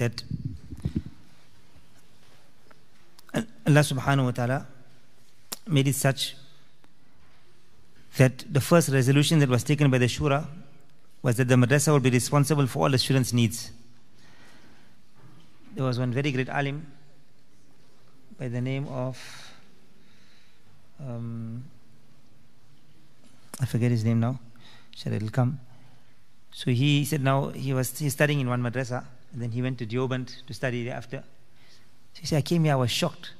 that Allah subhanahu wa ta'ala made it such that the first resolution that was taken by the Shura was that the madrasa would be responsible for all the students' needs. There was one very great alim by the name of, um, I forget his name now, sure it'll come. So he said now he was he's studying in one madrasa, and then he went to Deoband to study after. So he said, I came here, I was shocked.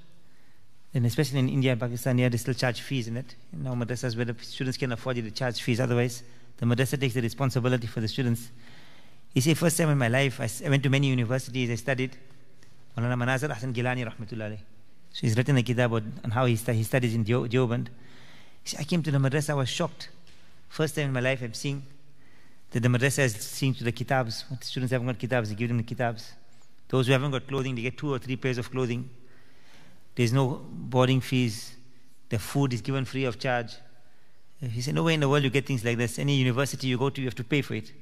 And especially in India and Pakistan, here they still charge fees in it. You know, madrasas where the students can afford it to charge fees, otherwise the madrasa takes the responsibility for the students. He said, first time in my life, I, went to many universities, I studied. Gilani, So he's written a kitab on how he, he studies in Deoband. He said, I came to the madrasa, I was shocked. First time in my life I'm seeing that the madrasa is seeing to the kitabs. The students haven't got kitabs, they give them the kitabs. Those who haven't got clothing, they get two or three pairs of clothing. There's no boarding fees. The food is given free of charge. He said, Nowhere in the world you get things like this. Any university you go to, you have to pay for it.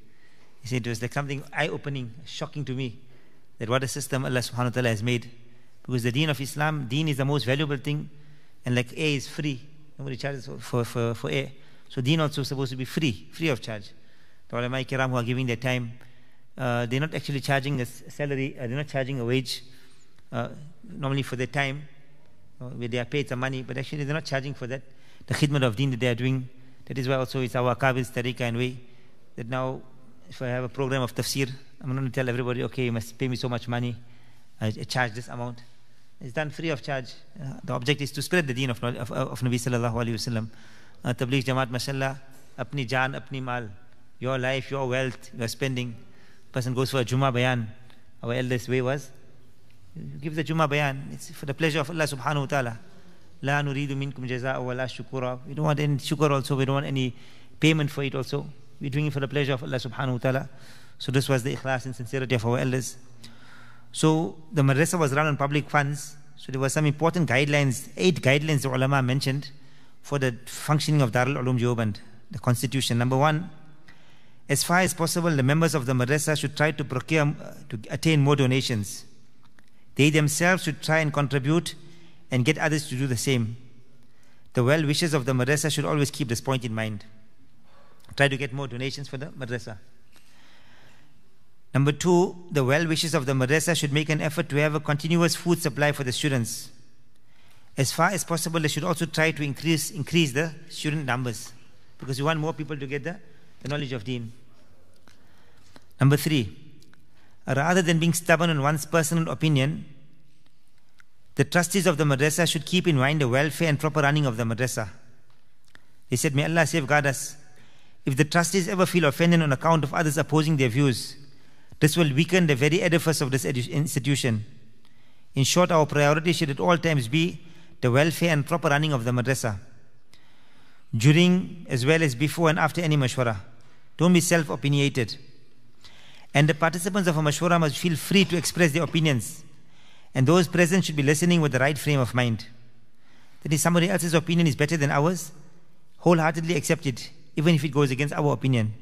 He said it was like something eye opening, shocking to me that what a system Allah subhanahu wa ta'ala has made. Because the deen of Islam, deen is the most valuable thing, and like air is free. Nobody charges for, for, for air. So deen also is supposed to be free, free of charge. The ulama kiram who are giving their time, uh, they're not actually charging a salary, uh, they're not charging a wage uh, normally for their time, uh, where they are paid some money, but actually they're not charging for that. The khidmat of deen that they are doing, that is why also it's our Kabil's tariqah and way, that now if I have a program of tafsir, I'm not going to tell everybody, okay, you must pay me so much money, I charge this amount. It's done free of charge. Uh, the object is to spread the deen of, of, of Nabi sallallahu alayhi wa sallam. Uh, Tabligh Jamaat, mashallah, apni jaan, apni mal, your life, your wealth, your spending. Person goes for a Jummah bayan. Our eldest way was, give the Jummah bayan. It's for the pleasure of Allah subhanahu wa ta'ala. La nuridu minkum jaza'a wa la shukura. We don't want any shukr also. We don't want any payment for it also. We're doing it for the pleasure of Allah subhanahu wa ta'ala. So this was the ikhlas and sincerity of our elders. So the madrasa was run on public funds. So there were some important guidelines, eight guidelines the ulama mentioned for the functioning of Darul Ulum Deoband, the constitution. Number one, as far as possible, the members of the madrasa should try to procure, uh, to attain more donations. They themselves should try and contribute and get others to do the same. The well wishers of the madrasa should always keep this point in mind. Try to get more donations for the madrasa. Number two, the well wishes of the madrasa should make an effort to have a continuous food supply for the students. As far as possible, they should also try to increase, increase the student numbers because we want more people to get the, the knowledge of deen. Number three, rather than being stubborn on one's personal opinion, the trustees of the madrasa should keep in mind the welfare and proper running of the madrasa. They said, May Allah safeguard us. If the trustees ever feel offended on account of others opposing their views, this will weaken the very edifice of this institution. In short, our priority should at all times be the welfare and proper running of the madrasa. During as well as before and after any mashwara. Don't be self opinionated. And the participants of a mashwara must feel free to express their opinions. And those present should be listening with the right frame of mind. That if somebody else's opinion is better than ours, wholeheartedly accept it, even if it goes against our opinion.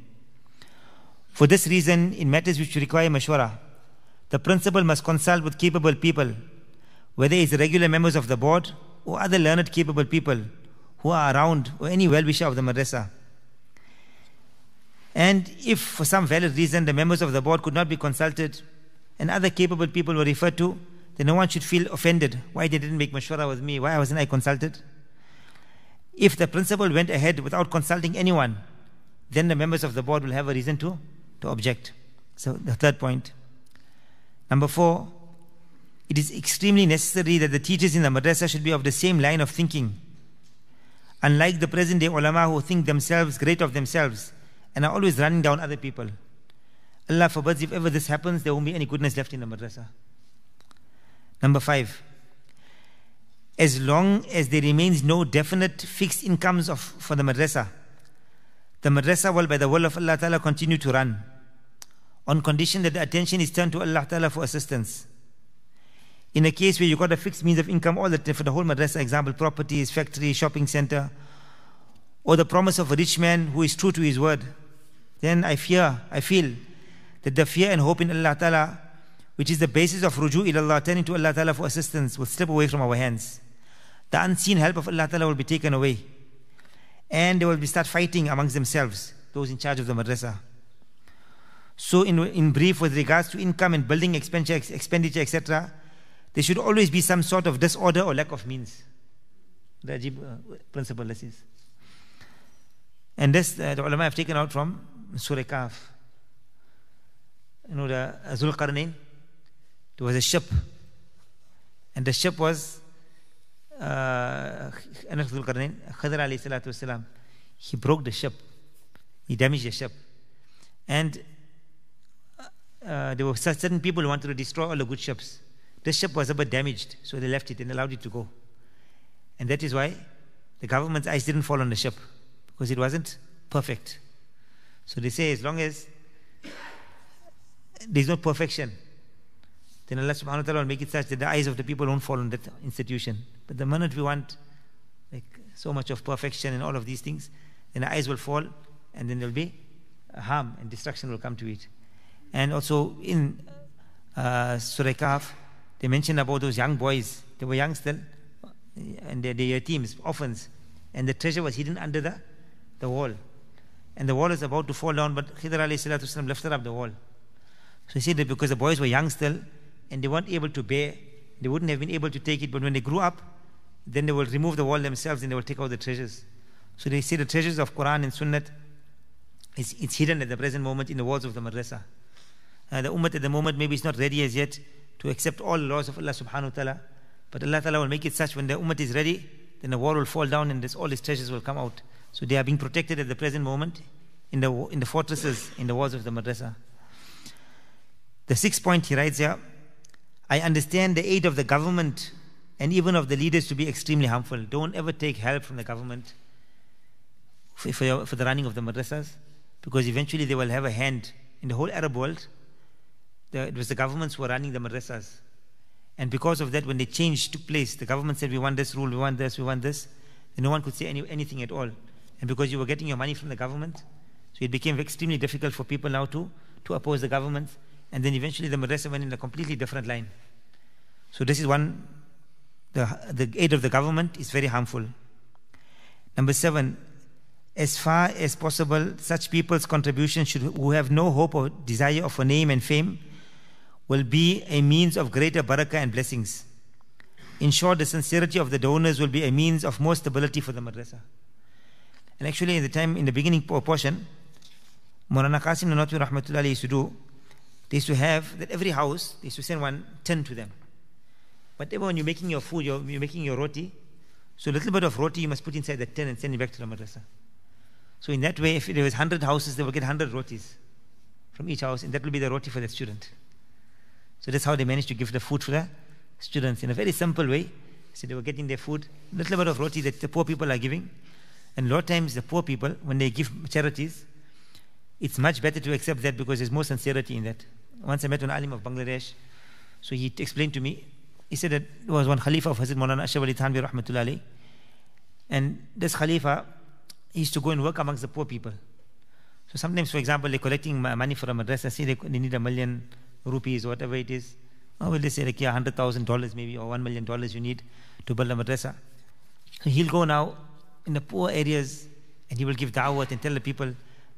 For this reason, in matters which require mashwara, the principal must consult with capable people, whether it's regular members of the board or other learned capable people who are around or any well-wisher of the madrasa. And if for some valid reason the members of the board could not be consulted and other capable people were referred to, then no one should feel offended. Why they didn't make mashwara with me? Why wasn't I consulted? If the principal went ahead without consulting anyone, then the members of the board will have a reason to, to object. So the third point. Number four, it is extremely necessary that the teachers in the madrasa should be of the same line of thinking. Unlike the present day ulama who think themselves great of themselves and are always running down other people. Allah forbids if ever this happens, there won't be any goodness left in the madrasa. Number five, as long as there remains no definite fixed incomes of, for the madrasa, the madrasa will, by the will of Allah Ta'ala, continue to run on condition that the attention is turned to Allah Ta'ala for assistance. In a case where you've got a fixed means of income all the time for the whole madrasa, example, properties, factory, shopping center, or the promise of a rich man who is true to his word, then I fear, I feel that the fear and hope in Allah Ta'ala which is the basis of ruju ilallah, turning to Allah Ta'ala for assistance, will slip away from our hands. The unseen help of Allah Ta'ala will be taken away. And they will be start fighting amongst themselves, those in charge of the madrasa. So, in, in brief, with regards to income and building expenditure, expenditure etc., there should always be some sort of disorder or lack of means. The Ajib uh, principle, this is. And this, uh, the ulama have taken out from Surah Kahf. You know, the Zul Qarnain, there was a ship. And the ship was uh, Zul Qarnain, Khadr alayhi salatu. He broke the ship. He damaged the ship. And uh, there were certain people who wanted to destroy all the good ships. The ship was a bit damaged, so they left it and allowed it to go. And that is why the government's eyes didn't fall on the ship, because it wasn't perfect. So they say as long as there's no perfection, then Allah subhanahu wa ta'ala will make it such that the eyes of the people won't fall on that institution. But the minute we want like so much of perfection and all of these things, then the eyes will fall and then there'll be harm and destruction will come to it. And also in uh, Surah Kahf, they mentioned about those young boys. They were young still, and they, they teams, orphans. And the treasure was hidden under the, the wall. And the wall is about to fall down, but Khidr alayhi lifted up the wall. So he said that because the boys were young still, and they weren't able to bear, they wouldn't have been able to take it, but when they grew up, then they will remove the wall themselves and they will take out the treasures. So they say the treasures of Quran and Sunnah, it's, it's hidden at the present moment in the walls of the madrasa. Uh, the ummah at the moment maybe is not ready as yet to accept all laws of Allah subhanahu wa ta'ala. But Allah ta'ala will make it such when the ummah is ready, then the wall will fall down and this, all these treasures will come out. So they are being protected at the present moment in the, in the fortresses, in the walls of the madrasa. The sixth point he writes here I understand the aid of the government and even of the leaders to be extremely harmful. Don't ever take help from the government for, for, for the running of the madrasas because eventually they will have a hand in the whole Arab world the, it was the governments who were running the madrasas. And because of that, when the change took place, the government said, we want this rule, we want this, we want this. And no one could say any, anything at all. And because you were getting your money from the government, so it became extremely difficult for people now to, to oppose the government. And then eventually the madrasa went in a completely different line. So this is one, the, the aid of the government is very harmful. Number seven, as far as possible, such people's contribution should, who have no hope or desire of a name and fame, will be a means of greater barakah and blessings. In short, the sincerity of the donors will be a means of more stability for the madrasa. And actually, in the time, in the beginning portion, Maulana Qasim Nanotwi Rahmatullah used to do, they used to have that every house, they used to send one tin to them. Whatever when you're making your food, you're, you're making your roti, so a little bit of roti you must put inside the tin and send it back to the madrasa. So in that way, if there was 100 houses, they will get 100 rotis from each house, and that will be the roti for the student. So that's how they managed to give the food for the students in a very simple way. So they were getting their food, a little bit of roti that the poor people are giving. And a lot of times the poor people, when they give charities, it's much better to accept that because there's more sincerity in that. Once I met an alim of Bangladesh, so he explained to me, he said that there was one Khalifa of Hazrat Maulana Ashraf Ali Thanvi Rahmatullah and this Khalifa he used to go and work amongst the poor people. So sometimes, for example, they're collecting money for a madrasa, say they, they need a million rupees or whatever it is. Oh, or will they say like, yeah, $100,000 maybe or $1 million you need to build a madrasa. So he'll go now in the poor areas and he will give da'wat and tell the people,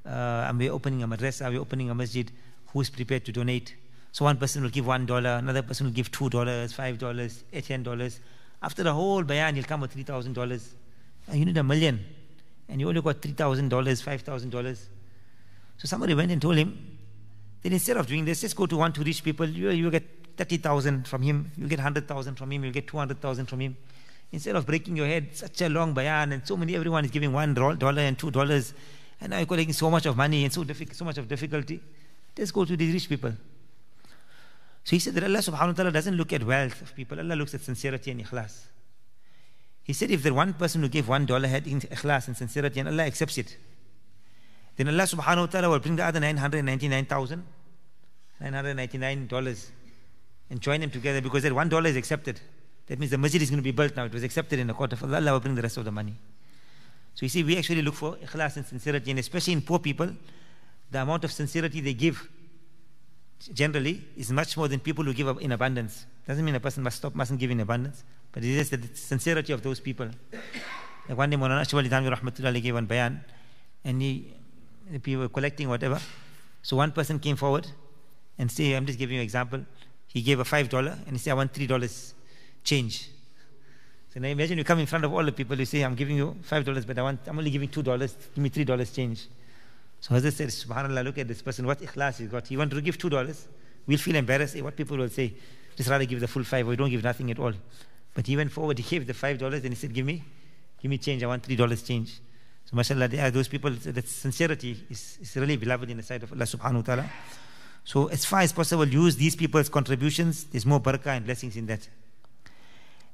uh, we're opening a madrasa, we're opening a masjid, who's prepared to donate. So one person will give one dollar, another person will give two dollars, five dollars, ten dollars. After the whole bayan, he'll come with three thousand dollars. You need a million, and you only got three thousand dollars, five thousand dollars. So somebody went and told him, then instead of doing this, just go to one to rich people. You, you get 30,000 from him, you get 100,000 from him, you get 200,000 from him. Instead of breaking your head, such a long bayan, and so many, everyone is giving one dollar and two dollars, and now you're collecting so much of money and so, diffi- so much of difficulty. Just go to these rich people. So he said that Allah subhanahu wa ta'ala doesn't look at wealth of people, Allah looks at sincerity and ikhlas. He said if the one person who gave one dollar had ikhlas and sincerity and Allah accepts it, then Allah subhanahu wa ta'ala will bring the other 999,000, $999 and join them together because that one dollar is accepted. That means the masjid is going to be built now. It was accepted in the court of Allah. Allah will bring the rest of the money. So you see, we actually look for ikhlas and sincerity, and especially in poor people, the amount of sincerity they give generally is much more than people who give up in abundance. Doesn't mean a person must stop, mustn't give in abundance, but it is the sincerity of those people. Like one day Maulana Ashraf Ali Thanvi Rahmatullah gave one bayan, and he, the people were collecting whatever. So one person came forward and say, I'm just giving you an example. He gave a five dollar and he said, I want three dollars change. So now imagine you come in front of all the people, you say, I'm giving you five dollars, but I want I'm only giving two dollars, give me three dollars change. So Hazrat said, Subhanallah, look at this person, what ikhlas he's got. He wanted to give two dollars. We'll feel embarrassed. Eh, what people will say, just rather give the full five or don't give nothing at all. But he went forward, he gave the five dollars and he said, Give me, give me change, I want three dollars change. So mashallah, are those people, that sincerity is, is really beloved in the sight of Allah subhanahu wa ta'ala. So as far as possible, use these people's contributions. There's more barakah and blessings in that.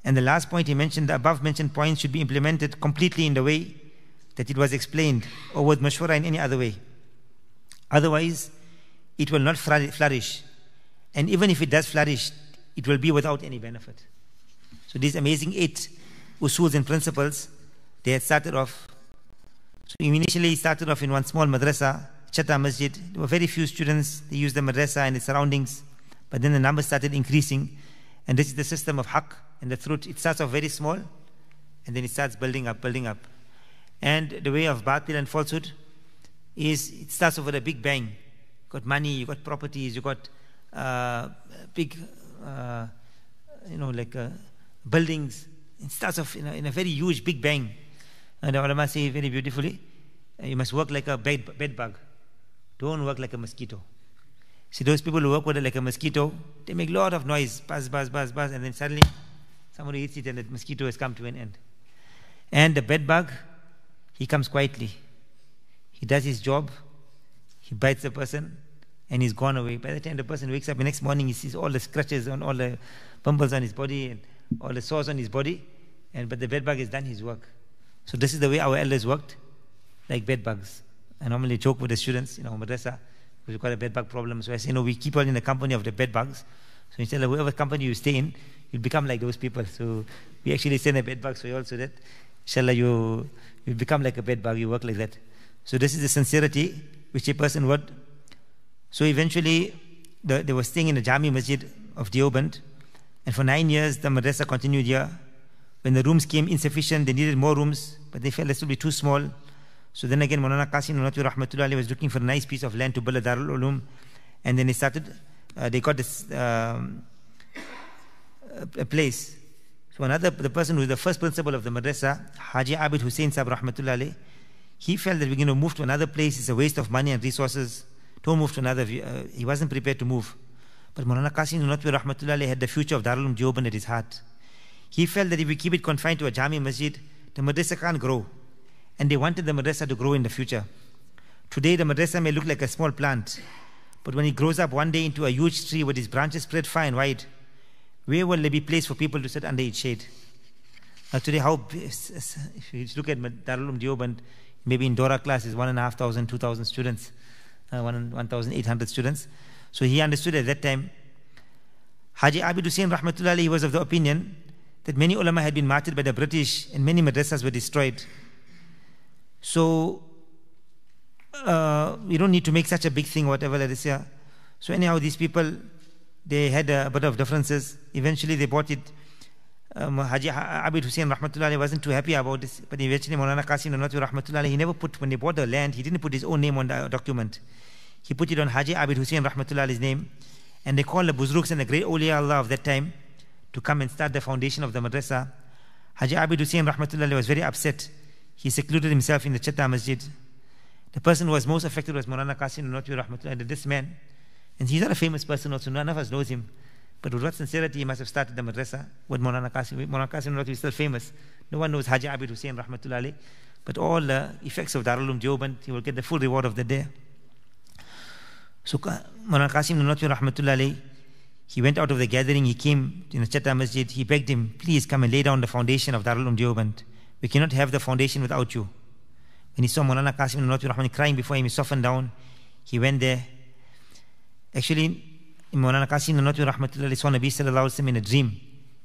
And the last point he mentioned, the above mentioned points should be implemented completely in the way that it was explained or with mashwara in any other way. Otherwise, it will not flourish. And even if it does flourish, it will be without any benefit. So these amazing eight usuls and principles, they had started off. So initially started off in one small madrasa, Chata Masjid. There were very few students. They used the madrasa and its surroundings. But then the numbers started increasing. And this is the system of haqq and the truth. It starts off very small and then it starts building up, building up. And the way of batil and falsehood is it starts off with a big bang. You got money, you got properties, you got uh, big, uh, you know, like uh, buildings. It starts off in a, in a, very huge big bang. And the ulama say very beautifully, uh, you must work like a bed, bed bug. Don't work like a mosquito. See, those people who work with it like a mosquito, they make a lot of noise, buzz, buzz, buzz, buzz, and then suddenly somebody eats it and the mosquito has come to an end. And the bed bug, he comes quietly. He does his job, he bites the person, and he's gone away. By the time the person wakes up the next morning, he sees all the scratches on all the bumbles on his body and all the sores on his body, and but the bed bug has done his work. So this is the way our elders worked, like bed bugs. I normally joke with the students, you know, madrasa, we've got a bed bug problem. So I say, you know, we keep on in the company of the bed bugs. So instead of whatever company you stay in, you become like those people. So we actually send a bed bug for you all so that, inshallah, you, you become like a bed bug, you work like that. So this is the sincerity which a person would. So eventually, the, they were staying in the Jami Masjid of Deoband. And for nine years, the madrasa continued here. When the rooms came insufficient, they needed more rooms, but they felt this would be too small. So then again, Maulana Qasim Nanotwi Rahmatullah was looking for a nice piece of land to build a Darul Ulum. And then they started, uh, they got this um, a place. So another, the person who is the first principal of the madrasa, Haji Abid Hussein Sahib Rahmatullah he felt that we're going to move to another place, it's a waste of money and resources. Don't move to another, uh, he wasn't prepared to move. But Maulana Qasim Nanotwi Rahmatullah had the future of Darul Ulum at his heart. He felt that if we keep it confined to a Jami Masjid, the madrasa can't grow and they wanted the madrasa to grow in the future. Today, the madrasa may look like a small plant, but when it grows up one day into a huge tree with its branches spread far and wide, where will there be place for people to sit under its shade? Now, today, how if you look at Darul Deoband, maybe in Dora class is one and a half thousand, two thousand students, uh, one one thousand eight hundred students. So he understood at that time. Haji Abid Hussein Rahmatullah he was of the opinion that many ulama had been martyred by the British and many madrasas were destroyed. So uh, we don't need to make such a big thing, whatever that is here. So anyhow, these people, they had a bit of differences. Eventually, they bought it. Um, Haji Abid Hussein Rahmatullah wasn't too happy about this, but eventually Maulana Qasim Nanotwi Rahmatullah, he never put, when they bought the land, he didn't put his own name on the document. He put it on Haji Abid Hussein Rahmatullah's name, and they called the Buzruks and the great awliya Allah of that time to come and start the foundation of the madrasa. Haji Abid Hussein Rahmatullah was very upset he secluded himself in the Chetta Masjid. The person who was most affected was Maulana Qasim Nanotwi Rahmatullah, and this man. And he's not a famous person also, none of us knows him. But with what sincerity he must have started the madrasa with Maulana Qasim. Maulana Qasim is still famous. No one knows Haji Abid Hussein Rahmatullah But all the effects of Darul Uloom Deoband, he will get the full reward of the day. So Maulana Qasim Nanotwi Rahmatullah he went out of the gathering, he came in the Chetta Masjid, he begged him, please come and lay down the foundation of Darul Uloom Deoband. We cannot have the foundation without you. When he saw Mulana Qasim Nanotwi Rahman crying before him, he softened down. He went there. Actually, Mulana Qasim Nanotwi Rahmatullah saw Nabi Sallallahu Alaihi Wasallam in a dream.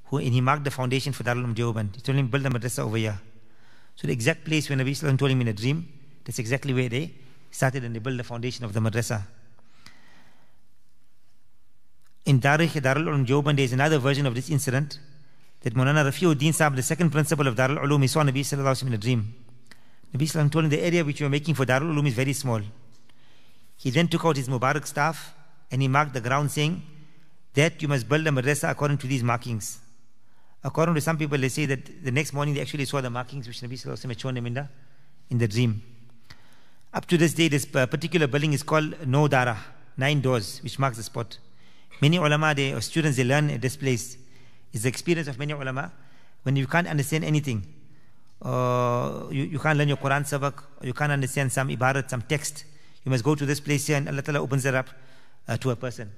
Who, and he marked the foundation for Darul Deoband. He told him, build a madrasa over here. So the exact place where Nabi Sallallahu told him in a dream, that's exactly where they started and they built the foundation of the madrasa. in Darul Darul Ulum there is another version of this incident that Maulana Rafiuddin Sahib, the second principal of Darul Ulum, he saw Nabi Sallallahu Alaihi in a dream. Nabi Sallallahu told him the area which you are making for Darul Ulum is very small. He then took out his Mubarak staff and he marked the ground saying that you must build a madrasa according to these markings. According to some people, they say that the next morning they actually saw the markings which Nabi Sallallahu Alaihi had shown in the, in the dream. Up to this day, this particular building is called Naudara, nine doors, which marks the spot. Many ulama, they, or students, they learn at this place. It's the experience of many ulama. When you can't understand anything, uh, you, you can't learn your Quran sabak, or you can't understand some ibarat, some text, you must go to this place here and Allah Ta'ala opens it up uh, to a person.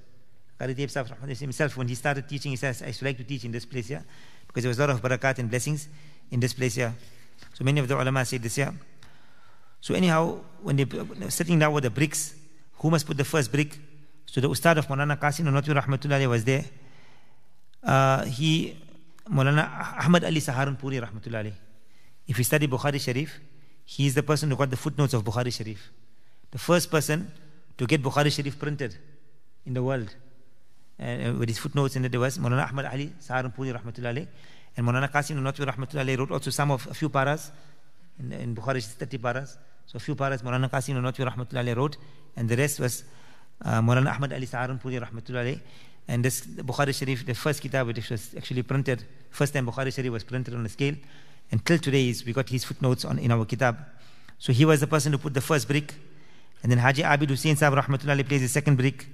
Himself, when he started teaching, he says, I used like to teach in this place here because there was a lot of barakat and blessings in this place here. So many of the ulama said this here. So anyhow, when they sitting down with the bricks, who must put the first brick? So the Ustad of Maulana Qasim Nanotwi Rahmatullah was there. Uh, he, Maulana Ahmad Ali Saharanpuri Rahmatullah If you study Bukhari Sharif, he is the person who got the footnotes of Bukhari Sharif. The first person to get Bukhari Sharif printed in the world. Uh, with his footnotes in there was Maulana Ahmad Ali Saharanpuri Rahmatullah And Maulana Qasim Nanotwi Rahmatullah wrote also some of a few paras in, in Bukhari 30 paras. So a few paras Maulana Qasim Nanotwi Rahmatullah wrote, and the rest was uh, Maulana Ahmad Ali Saharanpuri Rahmatullah And this Bukhari Sharif, the first kitab which was actually printed, first time Bukhari Sharif was printed on a scale, and till today is, we got his footnotes on in our kitab. So he was the person who put the first brick, and then Haji Abid Hussain Sahib Rahmatullah plays the second brick.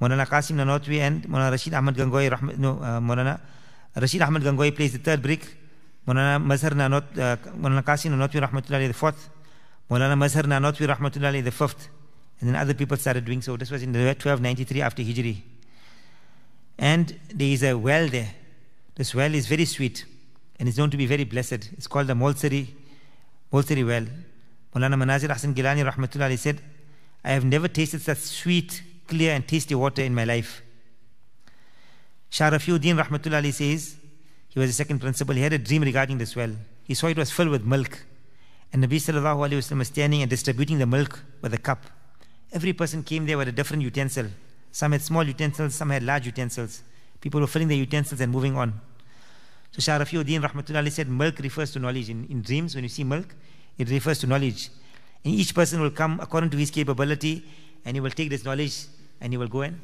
Maulana Qasim Nanotwi and Maulana Rashid Ahmad Gangohi, Rahmat, no, uh, Maulana Rashid Ahmad Gangohi plays the third brick. Maulana Mazhar Nanot, uh, Maulana Qasim Nanotwi Rahmatullah the fourth. Maulana Mazhar Nanotwi Rahmatullah the fifth. And then other people started doing so. This was in the year 1293 after Hijri. And there is a well there. This well is very sweet and it's known to be very blessed. It's called the Molsari, Molsari well. Maulana Manazir Ahsan Gilani Rahmatullah said, I have never tasted such sweet, clear, and tasty water in my life. Shah Rafiuddin Rahmatullah says, he was the second principal, he had a dream regarding this well. He saw it was filled with milk. And Nabi Sallallahu Alaihi Wasallam was standing and distributing the milk with a cup. Every person came there with a different utensil. Some had small utensils, some had large utensils. People were filling their utensils and moving on. So Shah Rafiuddin Rahmatullah said milk refers to knowledge. In, in dreams, when you see milk, it refers to knowledge. And each person will come according to his capability and he will take this knowledge and he will go and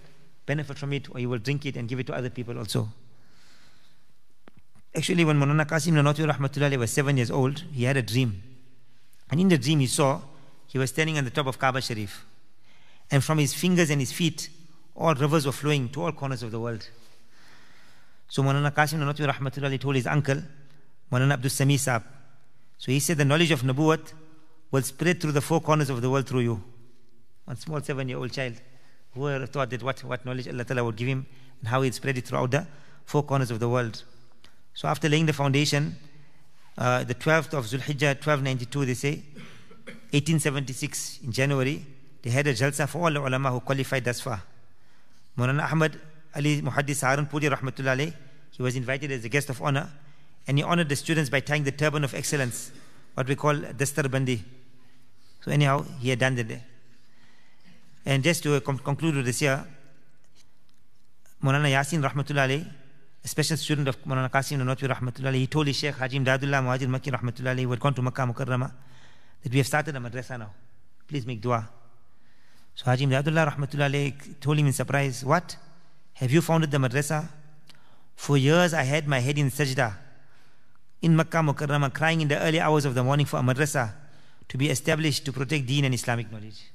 benefit from it or he will drink it and give it to other people also. Actually, when Maulana Qasim Nanotwi Rahmatullah was seven years old, he had a dream. And in the dream, he saw he was standing on the top of Kaaba Sharif. And from his fingers and his feet, all rivers were flowing to all corners of the world. So Maulana Qasim Nanotwi Rahmatullah told his uncle, Maulana Abdul Sami. So he said, The knowledge of Nabuwat will spread through the four corners of the world through you. One small seven year old child who thought that what, what knowledge Allah Ta'ala would give him and how he'd spread it throughout the four corners of the world. So after laying the foundation, uh, the 12th of Zulhijjah 1292, they say, 1876 in January, they had a jalsa for all the ulama who qualified thus far. Mawlana Ahmad Ali Muhaddis Saharanpuri Rahmatullah he was invited as a guest of honor and he honored the students by tying the turban of excellence, what we call dastar bandi. So anyhow, he had done that. And just to conclude with this here, Mawlana Yasin Rahmatullah a special student of Mawlana Qasim Nanotwi Rahmatullah he told his Sheikh Haji Imdadullah Muhajir Makki Rahmatullah who had gone to Makkah Mukarrama that we have started a madrasa now. Please make dua. So Haji Imdadullah rahmatullah told him in surprise, What? Have you founded the madrasa? For years I had my head in sajda in Makkah Mukarramah crying in the early hours of the morning for a madrasa to be established to protect deen and Islamic knowledge.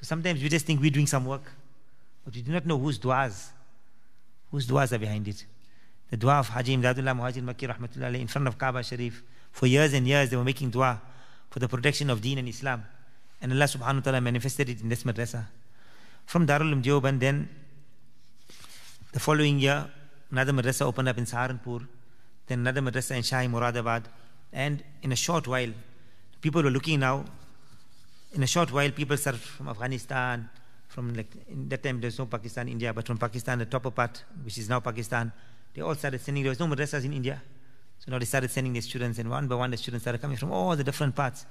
So sometimes we just think we're doing some work, but we do not know whose du'as, whose du'as are behind it. The dua of Haji Imdadullah Muhajir Makki rahmatullah in front of Kaaba Sharif. For years and years they were making dua for the protection of deen and Islam. And Allah subhanahu wa ta'ala manifested it in this madrasa. From Darul Umm then the following year, another madrasa opened up in Saharanpur, then another madrasa in Shahi Muradabad. And in a short while, people were looking now, in a short while, people started from Afghanistan, from like, in that time there's no Pakistan, India, but from Pakistan, the top part, which is now Pakistan, they all started sending, there was no madrasas in India. So now they started sending their students, and one by one the students started coming from all the different parts.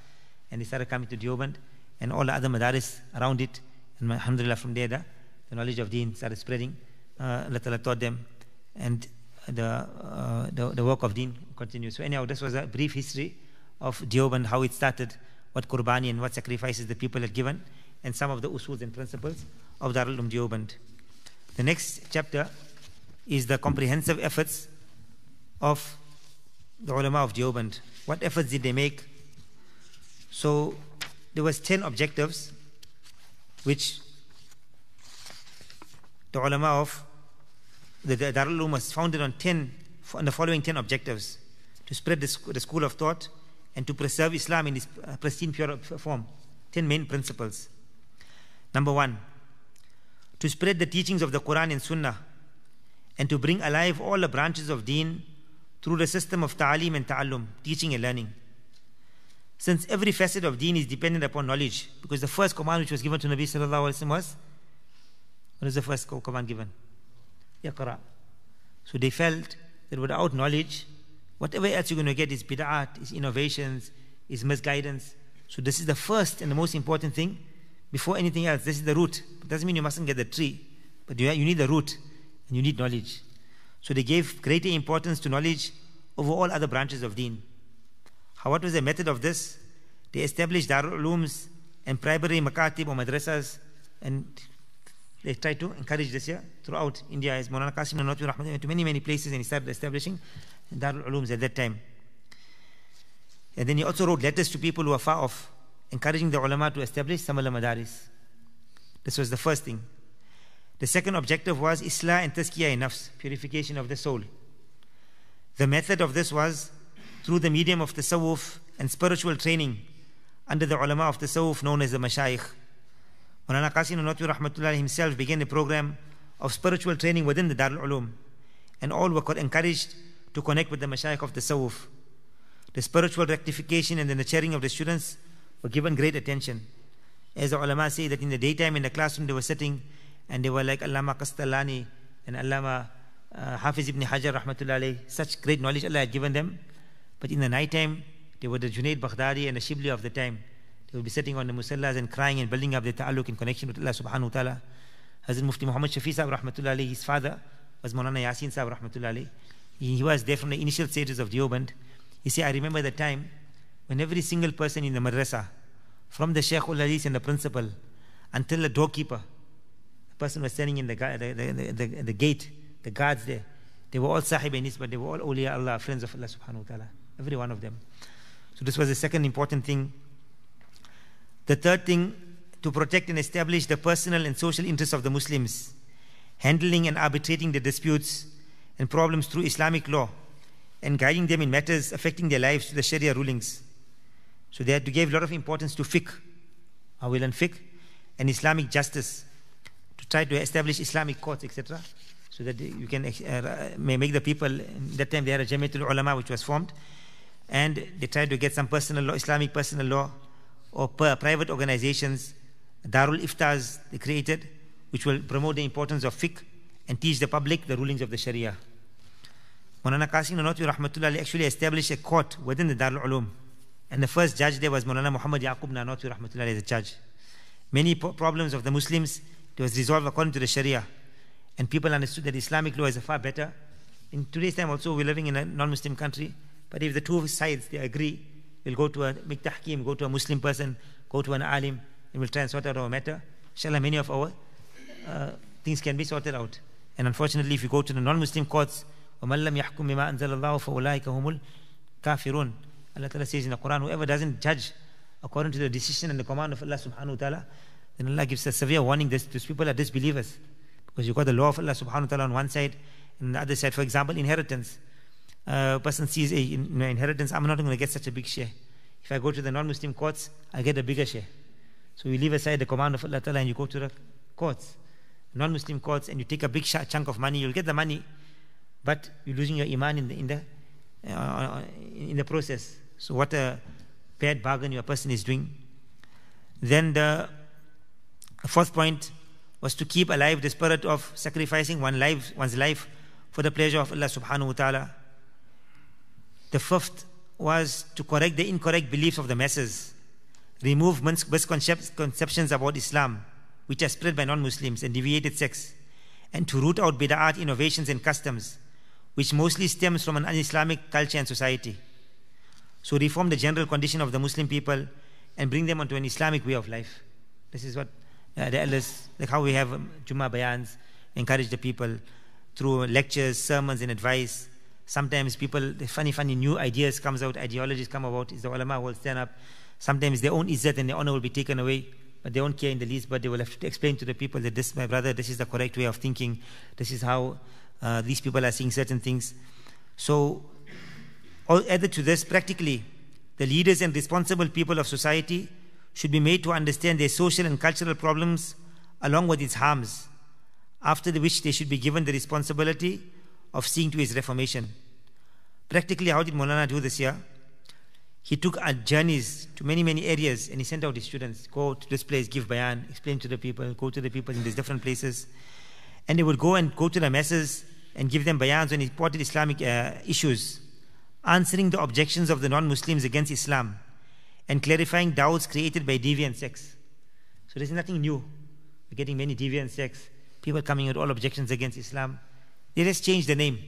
And they started coming to Deoband and all the other madaris around it. And alhamdulillah, from there, the, the knowledge of deen started spreading. uh, Allah Ta'ala taught them. And the, uh, the, the work of deen continues. So anyhow, this was a brief history of Deoband, how it started, what qurbani and what sacrifices the people had given, and some of the usuls and principles of Darul Uloom Deoband. The next chapter is the comprehensive efforts of the ulama of Deoband. What efforts did they make? So there was 10 objectives which the ulama of the, Darul Uloom was founded on 10 on the following 10 objectives to spread the school of thought and to preserve Islam in its uh, pristine pure form. 10 main principles. Number 1 to spread the teachings of the Quran and Sunnah and to bring alive all the branches of deen through the system of ta'alim and ta'allum teaching and learning. Since every facet of deen is dependent upon knowledge because the first command which was given to Nabi sallallahu alaihi wasallam was what is the first command given? Iqra. So they felt that without knowledge, whatever else you're going to get is bid'at, is innovations, is misguidance. So this is the first and the most important thing before anything else. This is the root. It doesn't mean you mustn't get the tree, but you, you need the root and you need knowledge. So they gave greater importance to knowledge over all other branches of deen. How, what was the method of this? They established Darul and primary makatib or madrasas and they try to encourage this here throughout India. As Maulana Qasim Rahmatullah went to many, many places and he started establishing Darul Ulooms at that time. And then he also wrote letters to people who are far off, encouraging the ulama to establish Samal Madaris. This was the first thing. The second objective was Islah and Tazkiyah nafs, purification of the soul. The method of this was through the medium of the tasawwuf and spiritual training under the ulama of the tasawwuf known as the mashayikh. Mulana Qasim Nanotwi Rahmatullah himself began a program of spiritual training within the Darul Uloom, and all were encouraged to connect with the Mashayikh of the Sawuf. The spiritual rectification and the nurturing of the students were given great attention. As the ulama say that in the daytime in the classroom they were sitting and they were like Allama Qastalani and Allama uh, Hafiz ibn Hajar Rahmatullah such great knowledge Allah had given them. But in the nighttime, they were the Junaid Baghdadi and the Shibli of the time. They will be sitting on the musallas and crying and building up their ta'alluq in connection with Allah subhanahu wa ta'ala. Hazrat Mufti Muhammad Shafi Sahib rahmatullah his father was Maulana Yasin Sahib rahmatullah he, was there from the initial stages of Deoband. He said, I remember the time when every single person in the madrasa, from the Sheikh ul and the principal, until the doorkeeper, the person was standing in the, the, the, the, the gate, the guards there, they were all sahib but they were all awliya Allah, friends of Allah subhanahu wa ta'ala. Every one of them. So this was the second important thing the third thing, to protect and establish the personal and social interests of the Muslims, handling and arbitrating the disputes and problems through Islamic law, and guiding them in matters affecting their lives to the Sharia rulings. So they had to give a lot of importance to fiqh, awil and fiqh, and Islamic justice, to try to establish Islamic courts, etc., so that you can uh, make the people, that time they had a Jamiatul Ulama which was formed, and they tried to get some personal law, Islamic personal law, or private organizations, Darul Iftas they created, which will promote the importance of fiqh and teach the public the rulings of the Sharia. Maulana Qasim Nanotwi Rahmatullah actually established a court within the Darul Uloom. And the first judge there was Maulana Muhammad Yaqub Nanotwi Rahmatullah as a judge. Many problems of the Muslims, it was resolved according to the Sharia. And people understood that Islamic law is far better. In today's time also, we're living in a non-Muslim country. But if the two sides, they agree, We'll go to a make tahkim, go to a Muslim person, go to an alim, and we'll try and sort out our matter. Inshallah, many of our uh, things can be sorted out. And unfortunately, if you go to the non-Muslim courts, وَمَنْ لَمْ يَحْكُمْ بِمَا أَنزَلَ اللَّهُ فَأُولَٰئِكَ هُمُ الْكَافِرُونَ Allah Ta'ala says in the Quran, whoever doesn't judge according to the decision and the command of Allah subhanahu wa ta'ala, then Allah gives a severe warning that these people are disbelievers. Because you've got the law of Allah subhanahu wa ta'ala on one side, and the other side, for example, inheritance uh, person sees a in inheritance, I'm not going to get such a big share. If I go to the non-Muslim courts, I get a bigger share. So you leave aside the command of Allah Ta'ala and you go to the courts, non-Muslim courts, and you take a big chunk of money. You'll get the money, but you're losing your iman in the in the uh, in the process. So what a bad bargain your person is doing. Then the fourth point was to keep alive the spirit of sacrificing one life, one's life for the pleasure of Allah subhanahu wa ta'ala. The fifth was to correct the incorrect beliefs of the masses, remove misconceptions about Islam, which are spread by non Muslims, and deviated sects, and to root out bid'at innovations and customs, which mostly stems from an un-Islamic culture and society. So reform the general condition of the Muslim people and bring them onto an Islamic way of life. This is what uh, the elders, like how we have um, Jummah bayans, encourage the people through lectures, sermons, and advice. Sometimes people, the funny, funny new ideas comes out, ideologies come about, is the ulama will stand up. Sometimes their own izzat and their honor will be taken away, but they don't care in the least, but they will have to explain to the people that this, my brother, this is the correct way of thinking. This is how uh, these people are seeing certain things. So, added to this, practically, the leaders and responsible people of society should be made to understand their social and cultural problems along with its harms, after which they should be given the responsibility of seeing to his reformation. Practically, how did Molana do this year? He took journeys to many, many areas and he sent out his students go to this place, give bayan, explain to the people, go to the people in these different places. And they would go and go to the masses and give them bayans on important Islamic uh, issues, answering the objections of the non Muslims against Islam and clarifying doubts created by deviant sects. So there's nothing new. We're getting many deviant sects, people coming with all objections against Islam. They just changed the name.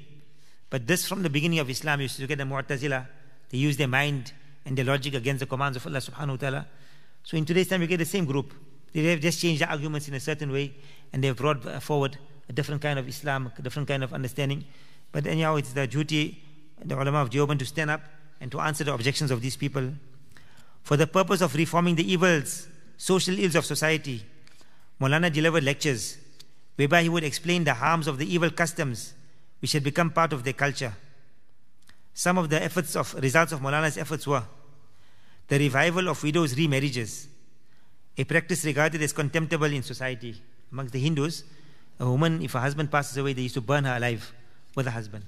But this from the beginning of Islam, you used to get the Mu'tazila. They use their mind and their logic against the commands of Allah subhanahu wa ta'ala. So in today's time, you get the same group. They have just changed the arguments in a certain way and they've brought forward a different kind of Islam, a different kind of understanding. But anyhow, it's the duty, the ulama of Deoband to stand up and to answer the objections of these people for the purpose of reforming the evils, social ills of society. Molana delivered lectures whereby he would explain the harms of the evil customs which had become part of their culture. Some of the efforts of results of Molana's efforts were the revival of widows' remarriages, a practice regarded as contemptible in society. Amongst the Hindus, a woman, if her husband passes away, they used to burn her alive with her husband.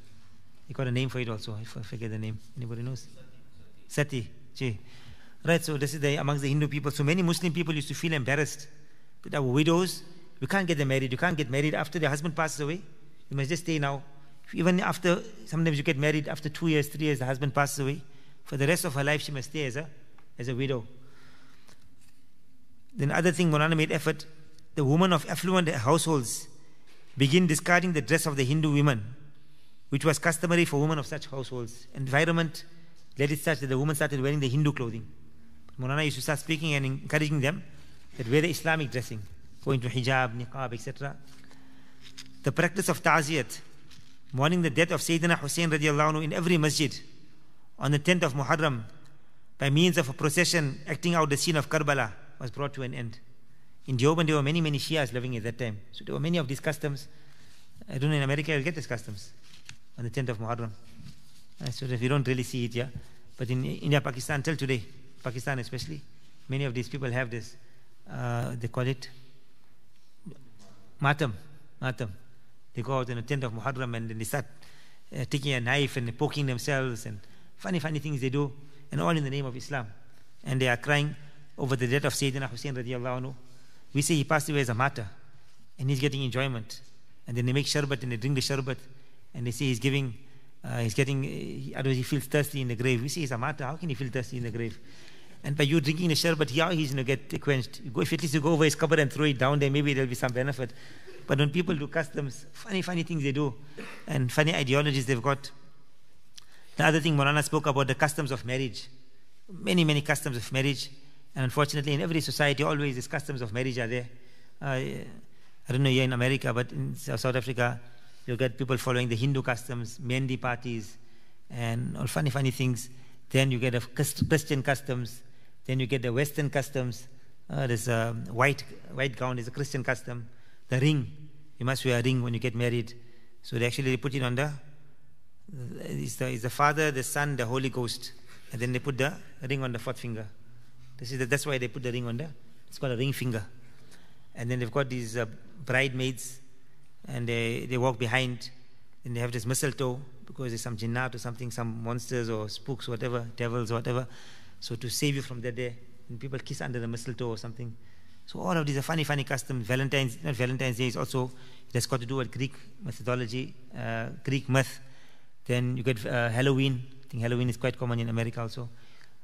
They got a name for it also. I forget the name. Anybody knows? Sati. Sati. Right, so this is the, amongst the Hindu people. So many Muslim people used to feel embarrassed that our widows, we can't get them married. You can't get married after the husband passes away. You must just stay now. Even after, sometimes you get married after two years, three years, the husband passes away. For the rest of her life, she must stay as a, as a widow. Then other thing, Molana made effort. The women of affluent households begin discarding the dress of the Hindu women, which was customary for women of such households. Environment led it such that the women started wearing the Hindu clothing. Mulana used to start speaking and encouraging them that wear the Islamic dressing, go into hijab, niqab, etc. The practice of ta'ziyat, mourning the death of Sayyidina Hussein radiallahu anhu in every masjid on the 10th of Muharram by means of a procession acting out the scene of Karbala was brought to an end. In Deoband, there were many, many Shias living at that time. So there were many of these customs. I don't know, in America, you'll get these customs on the 10th of Muharram. So if you don't really see it, yeah. But in India, Pakistan, till today, Pakistan especially, many of these people have this, uh, they call it matam, matam. They go out in a tent of Muharram and then they start uh, taking a knife and poking themselves and funny, funny things they do, and all in the name of Islam. And they are crying over the death of Sayyidina Hussein radiallahu anhu. We say he passed away as a martyr, and he's getting enjoyment. And then they make sharbat and they drink the sharbat, and they say he's giving, uh, he's getting, uh, otherwise he feels thirsty in the grave. We say he's a martyr, how can he feel thirsty in the grave? And by you drinking the sharbat yeah, he's going to get quenched. If at least you go over his cupboard and throw it down there, maybe there'll be some benefit. But when people do customs, funny, funny things they do, and funny ideologies they've got. The other thing Morana spoke about the customs of marriage. Many, many customs of marriage. And unfortunately, in every society, always these customs of marriage are there. Uh, I don't know here in America, but in South Africa, you get people following the Hindu customs, Mehndi parties, and all funny, funny things. Then you get a Christian customs. Then you get the Western customs. Uh, there's a white, white gown is a Christian custom. The ring, you must wear a ring when you get married. So they actually put it on the, it's the, it's the Father, the Son, the Holy Ghost. And then they put the ring on the fourth finger. This is the, that's why they put the ring on the, it's called a ring finger. And then they've got these uh, bridesmaids, and they, they walk behind, and they have this mistletoe, because there's some jinnat or something, some monsters or spooks, whatever, devils whatever. So to save you from that day, people kiss under the mistletoe or something. So all of these are funny, funny customs. Valentine's, not Valentine's Day is also, it has got to do with Greek methodology, uh, Greek myth. Then you get uh, Halloween. I think Halloween is quite common in America also.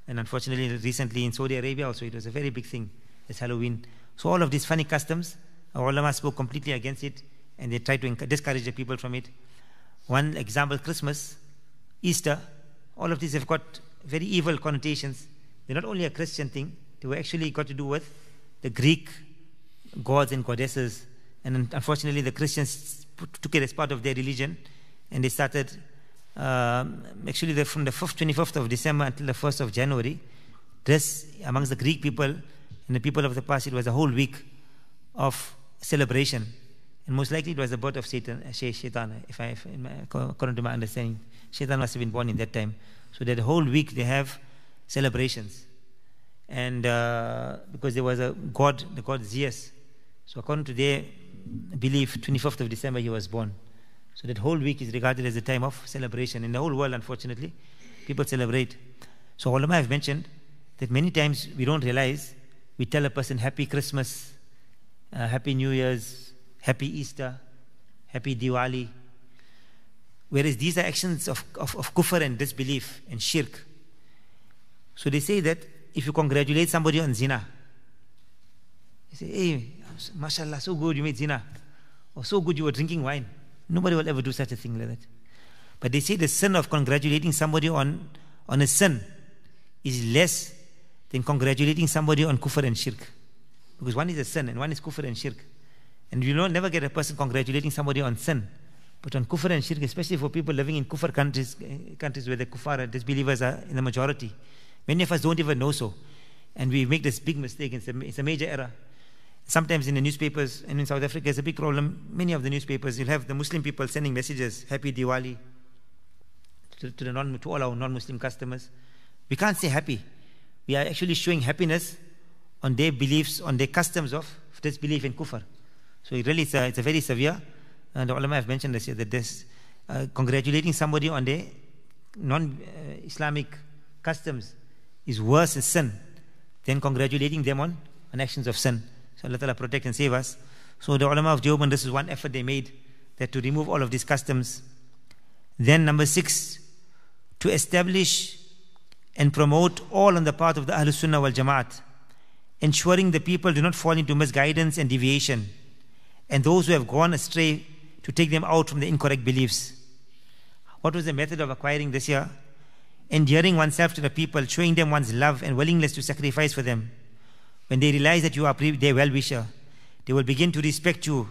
And unfortunately, recently in Saudi Arabia also, it was a very big thing, it's Halloween. So all of these funny customs, our ulama spoke completely against it. and they tried to discourage the people from it. One example, Christmas, Easter, all of these have got very evil connotations. They're not only a Christian thing, they were actually got to do with the Greek gods and goddesses. And unfortunately, the Christians took it as part of their religion and they started um, actually the, from the 5th, 25th of December until the 1st of January. This, amongst the Greek people and the people of the past, it was a whole week of celebration. And most likely it was the birth of Satan, Shaitan, if I, if according to my understanding. Shaitan must have been born in that time. So that whole week they have celebrations. And uh, because there was a god, the god Zeus. So according to their belief, 25th of December he was born. So that whole week is regarded as a time of celebration. In the whole world, unfortunately, people celebrate. So ulama have mentioned that many times we don't realize we tell a person happy Christmas, uh, happy New Year's, happy Easter, happy Diwali. Whereas these are actions of, of, of kufr and disbelief and shirk. So they say that if you congratulate somebody on zina, you say, hey, mashallah, so good you made zina. Or so good you were drinking wine. Nobody will ever do such a thing like that. But they say the sin of congratulating somebody on, on a sin is less than congratulating somebody on kufr and shirk. Because one is a sin and one is kufr and shirk. And you will never get a person congratulating somebody on sin. But on kufr and shirk, especially for people living in kufr countries, countries where the kuffar, disbelievers are in the majority, many of us don't even know so. And we make this big mistake. It's a, it's a major error. Sometimes in the newspapers, and in South Africa, it's a big problem. Many of the newspapers, you'll have the Muslim people sending messages, Happy Diwali, to, to, the non, to all our non Muslim customers. We can't say happy. We are actually showing happiness on their beliefs, on their customs of disbelief in kufr. So it really, it's a, it's a very severe. And the ulama have mentioned this that this, uh, congratulating somebody on their non-Islamic customs is worse as sin than congratulating them on, on actions of sin. So Allah Ta'ala protect and save us. So the ulama of Deoband, this is one effort they made, that to remove all of these customs. Then number six, to establish and promote all on the path of the Ahlul Sunnah wal Jamaat, ensuring the people do not fall into misguidance and deviation, and those who have gone astray to take them out from the incorrect beliefs. What was the method of acquiring this here? Endearing oneself to the people, showing them one's love and willingness to sacrifice for them. When they realize that you are their well wisher, they will begin to respect you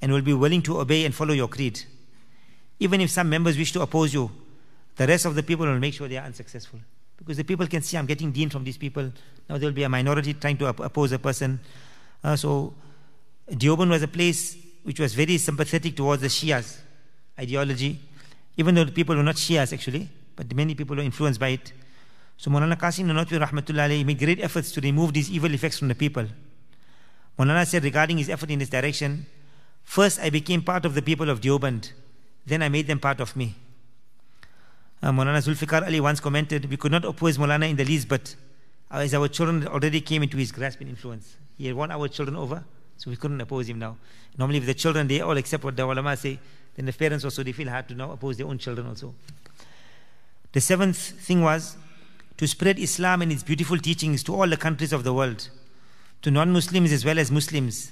and will be willing to obey and follow your creed. Even if some members wish to oppose you, the rest of the people will make sure they are unsuccessful. Because the people can see I'm getting deen from these people. Now there will be a minority trying to oppose a person. Uh, so Deoband was a place which was very sympathetic towards the Shias ideology, even though the people were not Shias actually, but many people were influenced by it. So Maulana Qasim Nanotwi Rahmatullah made great efforts to remove these evil effects from the people. Maulana said regarding his effort in this direction, first I became part of the people of Deoband, then I made them part of me. Uh, Maulana Zulfikar Ali once commented, we could not oppose Maulana in the least, but as our children already came into his grasp and influence. He had won our children over, so we couldn't oppose him now. Normally, if the children, they all accept what the ulama say, then the parents also, they feel hard to now oppose their own children also. The seventh thing was to spread Islam and its beautiful teachings to all the countries of the world, to non-Muslims as well as Muslims,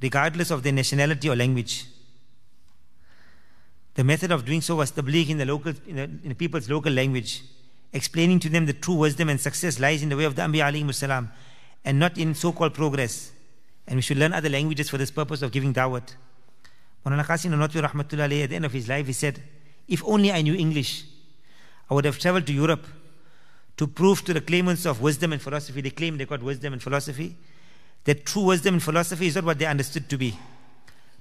regardless of their nationality or language. The method of doing so was tabligh in the local, in the, in the people's local language, explaining to them the true wisdom and success lies in the way of the Anbiya alayhi salam, and not in so-called progress. And we should learn other languages for this purpose of giving dawat. At the end of his life, he said, if only I knew English, I would have traveled to Europe to prove to the claimants of wisdom and philosophy, they claim they got wisdom and philosophy, that true wisdom and philosophy is not what they understood to be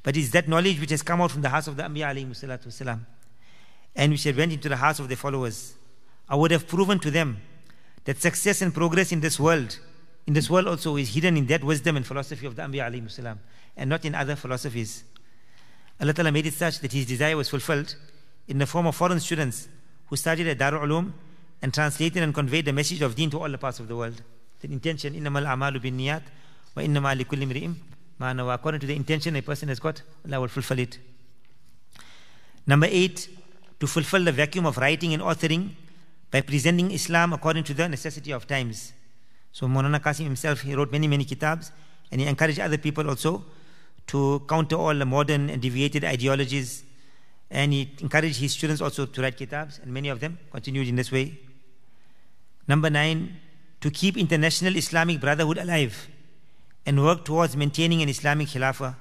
but it's that knowledge which has come out from the house of the Anbiya alayhi and which had went into the hearts of their followers. I would have proven to them that success and progress in this world, in this world also is hidden in that wisdom and philosophy of the Anbiya alayhi salam, and not in other philosophies. Allah Ta'ala made it such that his desire was fulfilled in the form of foreign students who studied at Darul Uloom and translated and conveyed the message of deen to all the parts of the world. The intention, innamal amalu bin niyat, wa innamal likulli mri'im ma'anawa. According to the intention a person has got, Allah will fulfill it. Number eight, to fulfill the vacuum of writing and authoring by presenting Islam according to the necessity of times. So Maulana Qasim himself, he wrote many, many kitabs, and he encouraged other people also to counter all the modern and deviated ideologies. And he encouraged his students also to write kitabs, and many of them continued in this way. Number nine, to keep international Islamic brotherhood alive and work towards maintaining an Islamic Khilafah.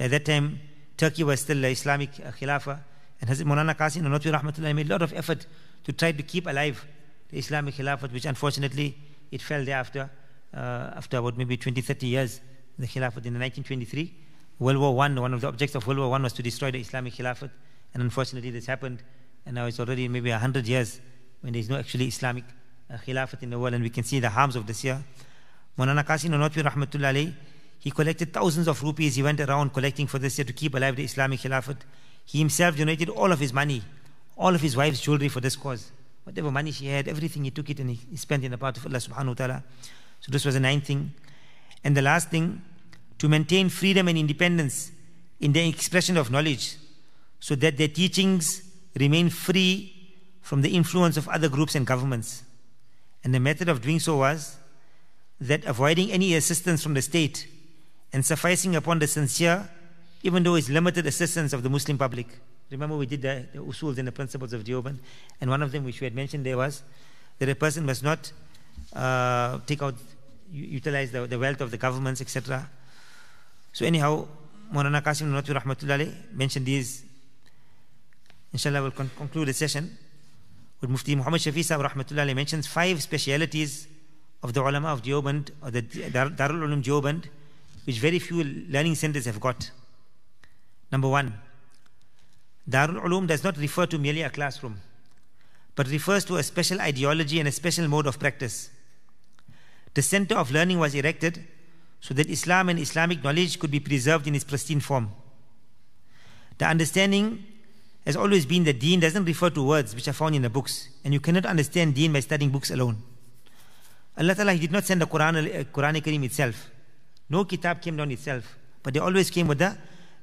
At that time, Turkey was still an Islamic uh, Khilafah, and Hazrat Maulana Qasim Nanotwi Rahmatullah made a lot of effort to try to keep alive the Islamic Khilafah, which unfortunately it fell thereafter, uh, after about maybe 20, 30 years, the Khilafat in 1923. World War One, one of the objects of World War One was to destroy the Islamic Khilafat, and unfortunately this happened, and now it's already maybe 100 years when there is no actually Islamic uh, Khilafat in the world, and we can see the harms of this year. Maulana Qasim Nanotwi Rahmatullah he collected thousands of rupees. He went around collecting for this year to keep alive the Islamic Khilafat. He himself donated all of his money, all of his wife's jewelry for this cause. Whatever money she had, everything he took it and he, spent in the path of Allah subhanahu wa ta'ala. So this was the ninth thing. And the last thing, to maintain freedom and independence in the expression of knowledge so that their teachings remain free from the influence of other groups and governments. And the method of doing so was that avoiding any assistance from the state and sufficing upon the sincere, even though it's limited assistance of the Muslim public. Remember, we did the, the usuls and the principles of Deoband, and one of them, which we had mentioned there, was that a person must not uh, take out, utilize the, the wealth of the governments, etc. So, anyhow, Maulana Qasim Nanotwi Rahmatullah mentioned these. Inshallah, we'll con- conclude the session with Mufti Muhammad Shafi Sahib Rahmatullah mentions five specialities of the ulama of Deoband, or the Darul Uloom Deoband, which very few learning centers have got. Number one, Darul Uloom does not refer to merely a classroom, but refers to a special ideology and a special mode of practice. The center of learning was erected so that Islam and Islamic knowledge could be preserved in its pristine form. The understanding has always been that deen doesn't refer to words which are found in the books, and you cannot understand deen by studying books alone. Allah Ta'ala did not send the Quran, uh, Quran Kareem itself. No kitab came down itself, but they always came with the,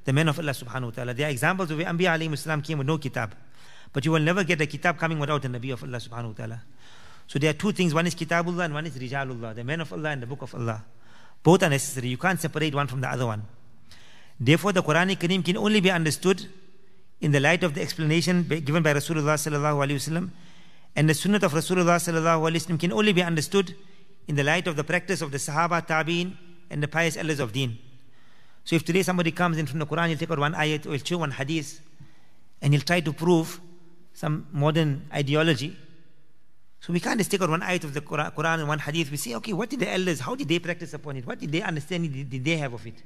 the men of Allah subhanahu wa ta'ala. There are examples of Anbiya alayhi salam came with no kitab. But you will never get a kitab coming without a Nabi of Allah subhanahu wa ta'ala. So there are two things. One is Kitabullah and one is Rijalullah, the men of Allah and the book of Allah. Both are necessary. You can't separate one from the other one. Therefore, the Quran Kareem can only be understood in the light of the explanation given by Rasulullah sallallahu alaihi wasallam and the sunnah of Rasulullah sallallahu alaihi wasallam can only be understood in the light of the practice of the Sahaba, Tabi'in, and the pious elders of Deen. So if today somebody comes in from the Quran, he'll take out one ayat or he'll show one hadith and he'll try to prove some modern ideology. So we can't just take out one ayat of the Quran and one hadith. We say, okay, what did the elders, how did they practice upon it? What did they understand? Did they have of it?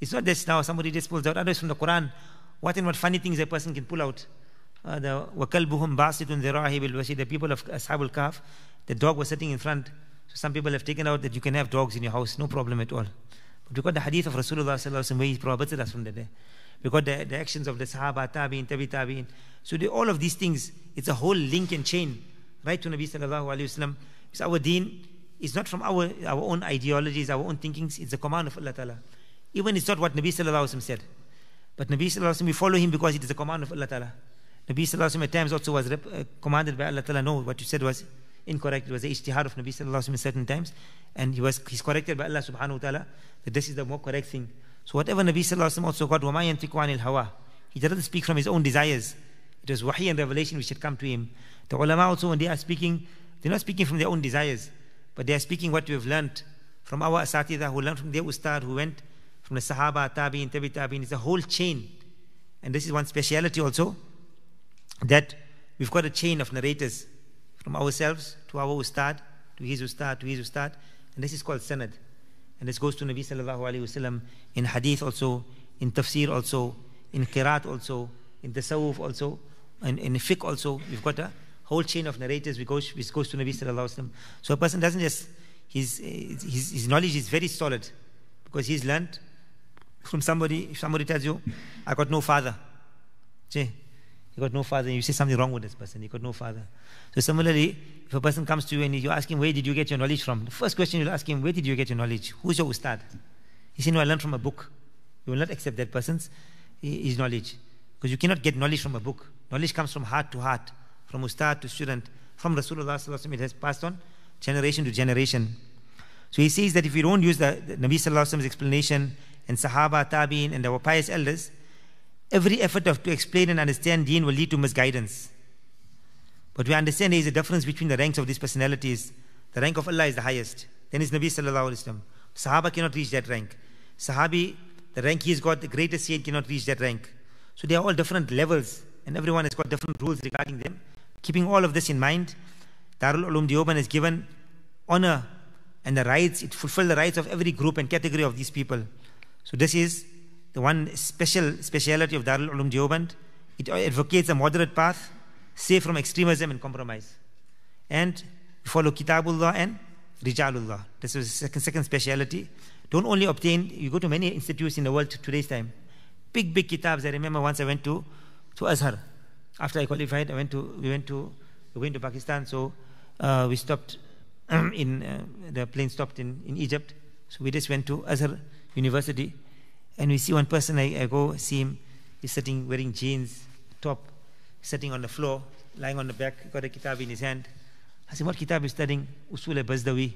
It's not just now somebody just pulls out others from the Quran. What and what funny things a person can pull out. Uh, the وَكَلْبُهُمْ Basitun ذِرَاهِ بِالْوَسِي The people of Ashabul Kahf. the dog was sitting in front. So some people have taken out that you can have dogs in your house, no problem at all. We got the hadith of Rasulullah where he prohibited us from that day. We got the, the actions of the Sahaba, Tabi'in, Tabi Tabi'in. So the, all of these things, it's a whole link and chain right to Nabi sallallahu alayhi wasallam. Because our deen is not from our, our own ideologies, our own thinkings. It's the command of Allah Ta'ala. Even it's not what Nabi sallallahu alayhi wasallam said. But Nabi sallallahu alayhi wasallam, we follow him because it is the command of Allah Ta'ala. Nabi Sallallahu Alaihi Wasallam at times also was rep- uh, commanded by Allah Ta'ala, no, what you said was incorrect. It was the ijtihad of Nabi Sallallahu at certain times. And he was he's corrected by Allah Subhanahu wa Ta'ala that this is the more correct thing. So whatever Nabi Sallallahu also got, وَمَا يَنْتِقُ عَنِ الْهَوَىٰ He didn't speak from his own desires. It was wahi and revelation which had come to him. The ulama also, when they are speaking, they're not speaking from their own desires, but they are speaking what we have learned from our asatida who learned from their ustad, who went from the Sahaba, Tabi'in, Tabi Tabi'in. It's a whole chain. And this is one speciality also that we've got a chain of narrators from ourselves to our ustad, to his ustad, to his ustad, and this is called sanad. And this goes to Nabi sallallahu alayhi wasallam in hadith also, in tafsir also, in qiraat also, in tasawwuf also, and in fiqh also. We've got a whole chain of narrators which goes, which goes to Nabi sallallahu alayhi wasallam. So a person doesn't just, his, his, his knowledge is very solid because he's learned from somebody, if somebody tells you, I got no father. See, he got no father, you say something wrong with this person. He got no father. So similarly, if a person comes to you and you ask him, where did you get your knowledge from? The first question you'll ask him, where did you get your knowledge? Who's your ustad? He said, no, I learned from a book. You will not accept that person's eh, his knowledge. Because you cannot get knowledge from a book. Knowledge comes from heart to heart, from ustad to student, from Rasulullah it has passed on generation to generation. So he says that if we don't use the, the Nabi Sallallahu explanation and Sahaba, Tabi'in, and our pious elders, every effort of, to explain and understand deen will lead to misguidance. But we understand there is a difference between the ranks of these personalities. The rank of Allah is the highest. Then is Nabi Sallallahu Alaihi Wasallam. Sahaba cannot reach that rank. Sahabi, the rank he's got, the greatest saint cannot reach that rank. So they are all different levels, and everyone has got different rules regarding them. Keeping all of this in mind, Darul Uloom Deoband has given honor and the rights, it fulfills the rights of every group and category of these people. So this is the one special speciality of Darul Uloom Deoband. It advocates a moderate path, safe from extremism and compromise. And follow Kitabullah and Rijalullah. This is second, second speciality. Don't only obtain, you go to many institutes in the world today's time. Big, big kitabs. I remember once I went to, to Azhar. After I qualified, I went to, we went to, we went to Pakistan. So uh, we stopped in, uh, the plane stopped in, in Egypt. So we just went to Azhar University. And we see one person, I, I go see him. He's sitting wearing jeans, top, sitting on the floor, lying on the back, got a kitab in his hand. I said, What kitab is studying? Usul al Bazdawi.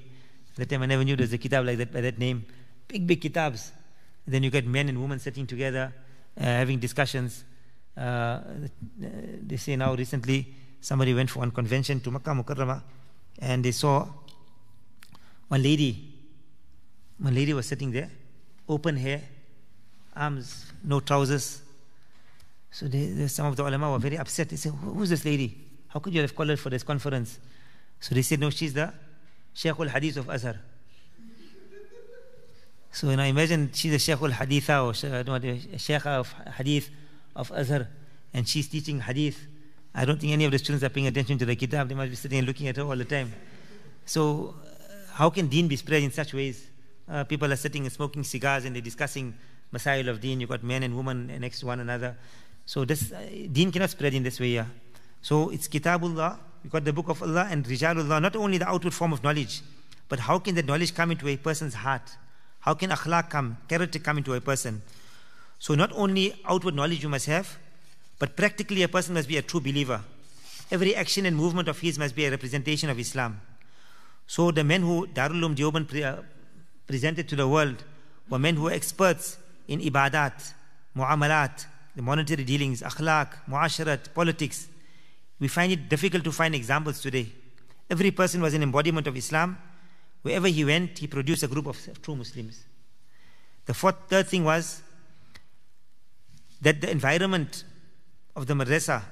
That time I never knew there was a kitab like that by that name. Big, big kitabs. And then you get men and women sitting together, uh, having discussions. Uh, they say now recently somebody went for one convention to Makkah Mukarramah and they saw one lady. One lady was sitting there, open hair, arms, no trousers. So they, some of the ulama were very upset. They said, Who's this lady? How could you have called her for this conference? So they said, No, she's the Shaykh al Hadith of Azhar. So you know, imagine she's a Shaykh al Haditha or Shaykh of Hadith of Azhar, and she's teaching Hadith. I don't think any of the students are paying attention to the kitab. They must be sitting and looking at her all the time. So, uh, how can deen be spread in such ways? Uh, people are sitting and smoking cigars and they're discussing masail of deen. You've got men and women next to one another. So, this uh, deen cannot spread in this way. Yeah? So, it's kitabullah we got the book of Allah and Rijalullah, not only the outward form of knowledge, but how can that knowledge come into a person's heart? How can akhlaq come, character come into a person? So not only outward knowledge you must have, but practically a person must be a true believer. Every action and movement of his must be a representation of Islam. So the men who Darul Uloom Deoband pre- uh, presented to the world were men who were experts in ibadat, muamalat, the monetary dealings, akhlaq, muasharat, politics, we find it difficult to find examples today. Every person was an embodiment of Islam. Wherever he went, he produced a group of true Muslims. The fourth, third thing was that the environment of the madrasa,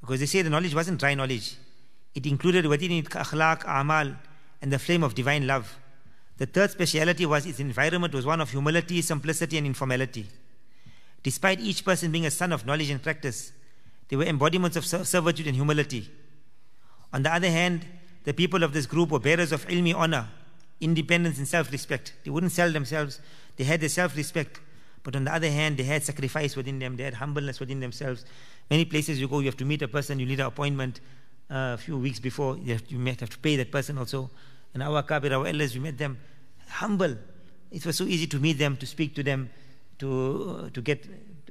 because they say the knowledge wasn't dry knowledge, it included within it akhlaq, amal, and the flame of divine love. The third speciality was its environment was one of humility, simplicity, and informality. Despite each person being a son of knowledge and practice, they were embodiments of servitude and humility. On the other hand, the people of this group were bearers of ilmi honor, independence, and self respect. They wouldn't sell themselves, they had their self respect. But on the other hand, they had sacrifice within them, they had humbleness within themselves. Many places you go, you have to meet a person, you need an appointment uh, a few weeks before, you, have, you might have to pay that person also. And our Kabir, our elders, we met them humble. It was so easy to meet them, to speak to them, to, uh, to get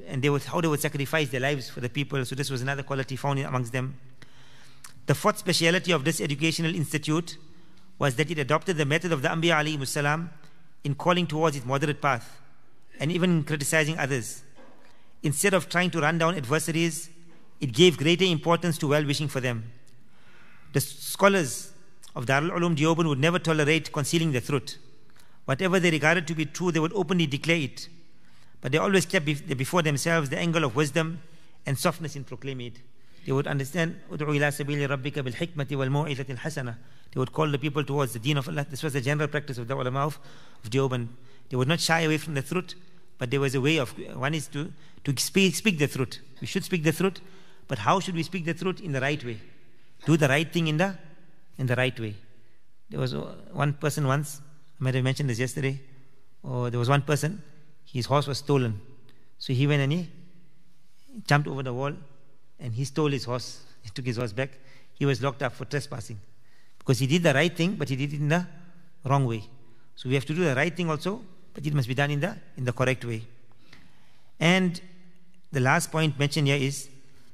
and they would, how they would sacrifice their lives for the people. So this was another quality found amongst them. The fourth speciality of this educational institute was that it adopted the method of the Anbiya alayhi salam in calling towards its moderate path and even in criticizing others. Instead of trying to run down adversaries, it gave greater importance to well-wishing for them. The scholars of Darul Uloom Deoband would never tolerate concealing the truth. Whatever they regarded to be true, they would openly declare it but they always kept before themselves the angle of wisdom and softness in proclaiming it. They would understand, They would call the people towards the deen of Allah. This was the general practice of the ulama of, of Deoband. They would not shy away from the truth, but there was a way of, one is to, to speak, speak the truth. We should speak the truth, but how should we speak the truth? In the right way. Do the right thing in the, in the right way. There was one person once, I might have mentioned this yesterday, or there was one person, his horse was stolen. So he went and he jumped over the wall and he stole his horse. He took his horse back. He was locked up for trespassing because he did the right thing, but he did it in the wrong way. So we have to do the right thing also, but it must be done in the in the correct way. And the last point mentioned here is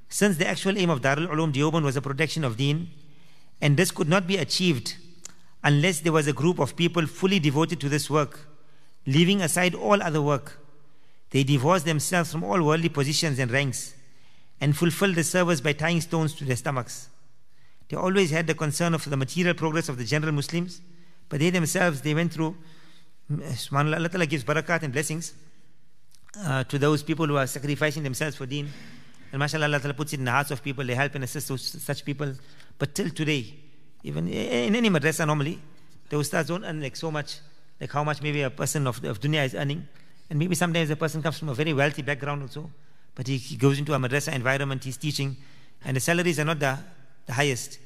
since the actual aim of Darul Uloom Deoband was the protection of deen, and this could not be achieved unless there was a group of people fully devoted to this work leaving aside all other work, They divorced themselves from all worldly positions and ranks and fulfilled the service by tying stones to their stomachs. They always had the concern of the material progress of the general Muslims, but they themselves, they went through, subhanAllah, Allah gives barakat and blessings uh, to those people who are sacrificing themselves for deen. And mashallah, Allah puts it in the hearts of people, they help and assist such people. But till today, even in any madrasa normally, the ustads don't earn like so much, like how much maybe a person of, of dunya is earning. And maybe sometimes a person comes from a very wealthy background also, but he, he goes into a madrasa environment, he's teaching, and the salaries are not the, the highest.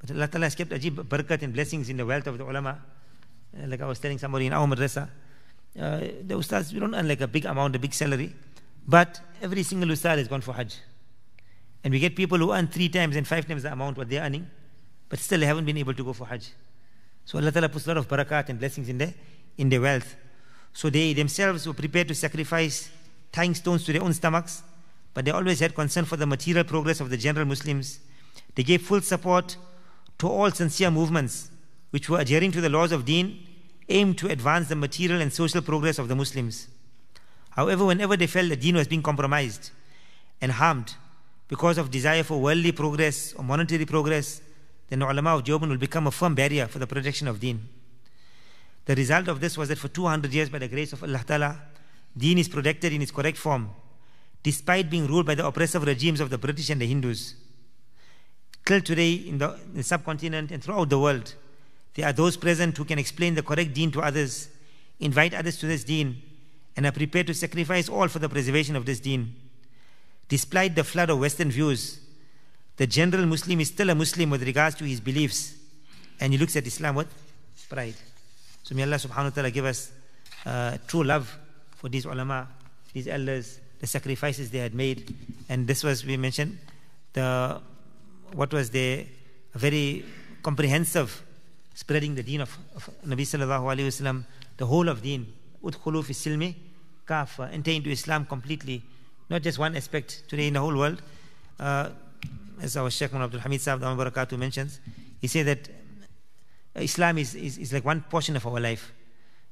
But Allah Ta'ala has kept ajib barakat and blessings in the wealth of the ulama. Uh, like I was telling somebody in our madrasa, uh, the ustads, we don't earn like a big amount, a big salary, but every single ustad has gone for Hajj. And we get people who earn three times and five times the amount what they're earning, but still they haven't been able to go for Hajj. So Allah Ta'ala puts a lot of barakat and blessings in their, in their wealth. So they themselves were prepared to sacrifice tying stones to their own stomachs, but they always had concern for the material progress of the general Muslims. They gave full support to all sincere movements which were adhering to the laws of deen, aimed to advance the material and social progress of the Muslims. However, whenever they felt the deen was being compromised and harmed because of desire for worldly progress or monetary progress, then the ulama of Deoband will become a firm barrier for the protection of deen. The result of this was that for 200 years, by the grace of Allah Ta'ala, deen is protected in its correct form, despite being ruled by the oppressive regimes of the British and the Hindus. Till today, in the, in the subcontinent and throughout the world, there are those present who can explain the correct deen to others, invite others to this deen, and are prepared to sacrifice all for the preservation of this deen. Despite the flood of Western views, the general Muslim is still a Muslim with regards to his beliefs, and he looks at Islam with pride. So may Allah subhanahu wa ta'ala give us uh, true love for these ulama, these elders, the sacrifices they had made. And this was, we mentioned, the what was the very comprehensive spreading the deen of, of Nabi sallallahu alayhi wasallam, the whole of deen. Udkhulu fi silmi kafa, enter into Islam completely, not just one aspect today in the whole world. Uh, as our Sheikh Abdul Hamid Sahib Barakatuh mentions, he said that Islam is, is, is like one portion of our life.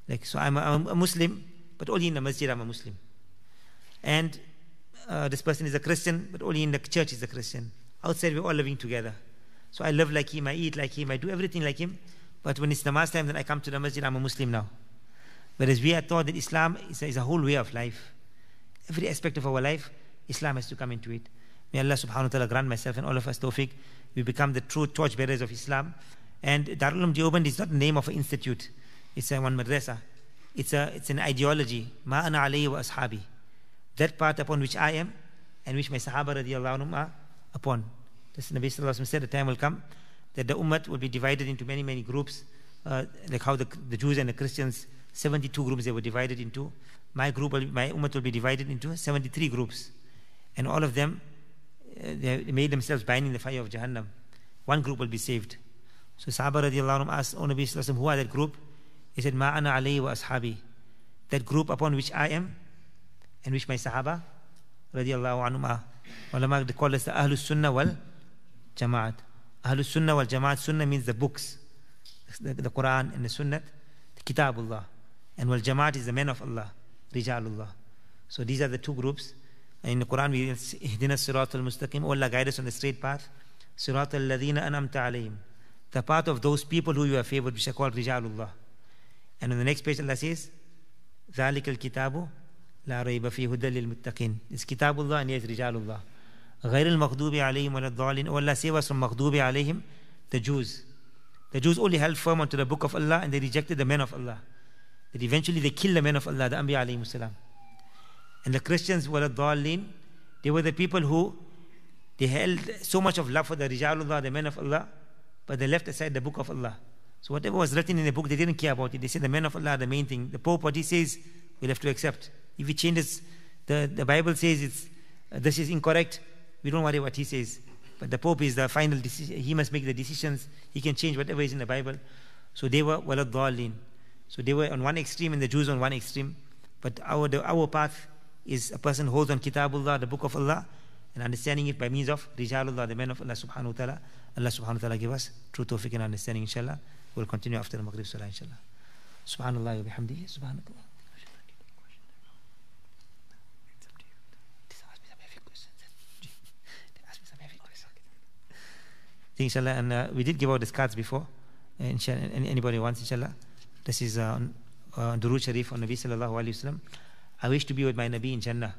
Like, so I'm a, I'm a Muslim, but only in the masjid I'm a Muslim. And uh, this person is a Christian, but only in the church is a Christian. Outside, we're all living together. So I live like him, I eat like him, I do everything like him. But when it's namaz time, then I come to the masjid, I'm a Muslim now. Whereas we are taught that Islam is a, is a whole way of life. Every aspect of our life, Islam has to come into it. May Allah subhanahu wa ta'ala grant myself and all of us tawfiq. We become the true torchbearers of Islam. And Darul Uloom Deoband is not the name of an institute. It's a one madrasa. It's, a, it's an ideology. Ma ana alayhi wa ashabi. That part upon which I am and which my Sahaba radiallahu anhum are upon. This Nabi Sallallahu Alaihi Wasallam said the time will come that the ummah will be divided into many, many groups, uh, like how the, the Jews and the Christians, 72 groups they were divided into. My group, will, my ummah will be divided into 73 groups. And all of them, uh, they made themselves binding the fire of Jahannam. One group will be saved. So Sahaba radiallahu anhu asked, O Nabi Sallallahu who are that group? He said, Ma ana alayhi wa ashabi. That group upon which I am and which my Sahaba radiallahu anhum are. Ulama call this the Ahlus Sunnah wal Jamaat. Ahlus Sunnah wal Jamaat. Sunnah means the books, the, the Quran and the Sunnah, the Kitabullah. And wal Jamaat is the men of Allah, Rijalullah. So these are the two groups. In the Quran, we Ihdina Sirat al Mustaqim, Allah guide us on the straight path. Sirat al Ladina Anamta alayhim. The path of those people who you have favored, which are called Rijalullah. And on the next page, Allah says, ذلك الكتاب لا ريب فيه هدى للمتقين. It's Kitabullah and yes, Rijalullah. غير المغضوب عليهم ولا الضالين. Oh Allah save us from مغضوب عليهم, the Jews. The Jews only held firm onto the book of Allah and they rejected the men of Allah. That eventually they killed the men of Allah, the Anbiya alayhi salam. And the Christians were the They were the people who they held so much of love for the Rijalullah, the men of Allah, but they left aside the book of Allah. So whatever was written in the book, they didn't care about it. They said the men of Allah are the main thing. The Pope, what he says, we'll have to accept. If he changes, the, the Bible says it's, uh, this is incorrect, we don't worry what he says. But the Pope is the final decision. He must make the decisions. He can change whatever is in the Bible. So they were walad. So they were on one extreme and the Jews on one extreme. But our, the, our path is a person holds on Kitabullah, the book of Allah, and understanding it by means of Rijalullah, the men of Allah subhanahu wa ta'ala. Allah subhanahu wa ta'ala give us true tawfiq and understanding, inshallah. We'll continue after the Maghrib Salah, inshallah. Subhanallah bihamdihi, subhanakallah. Inshallah, and uh, we did give out these cards before. Uh, inshallah, anybody wants, inshallah. This is uh, uh, Durood Sharif on Nabi sallallahu alayhi wasallam. I wish to be with my Nabi in Jannah.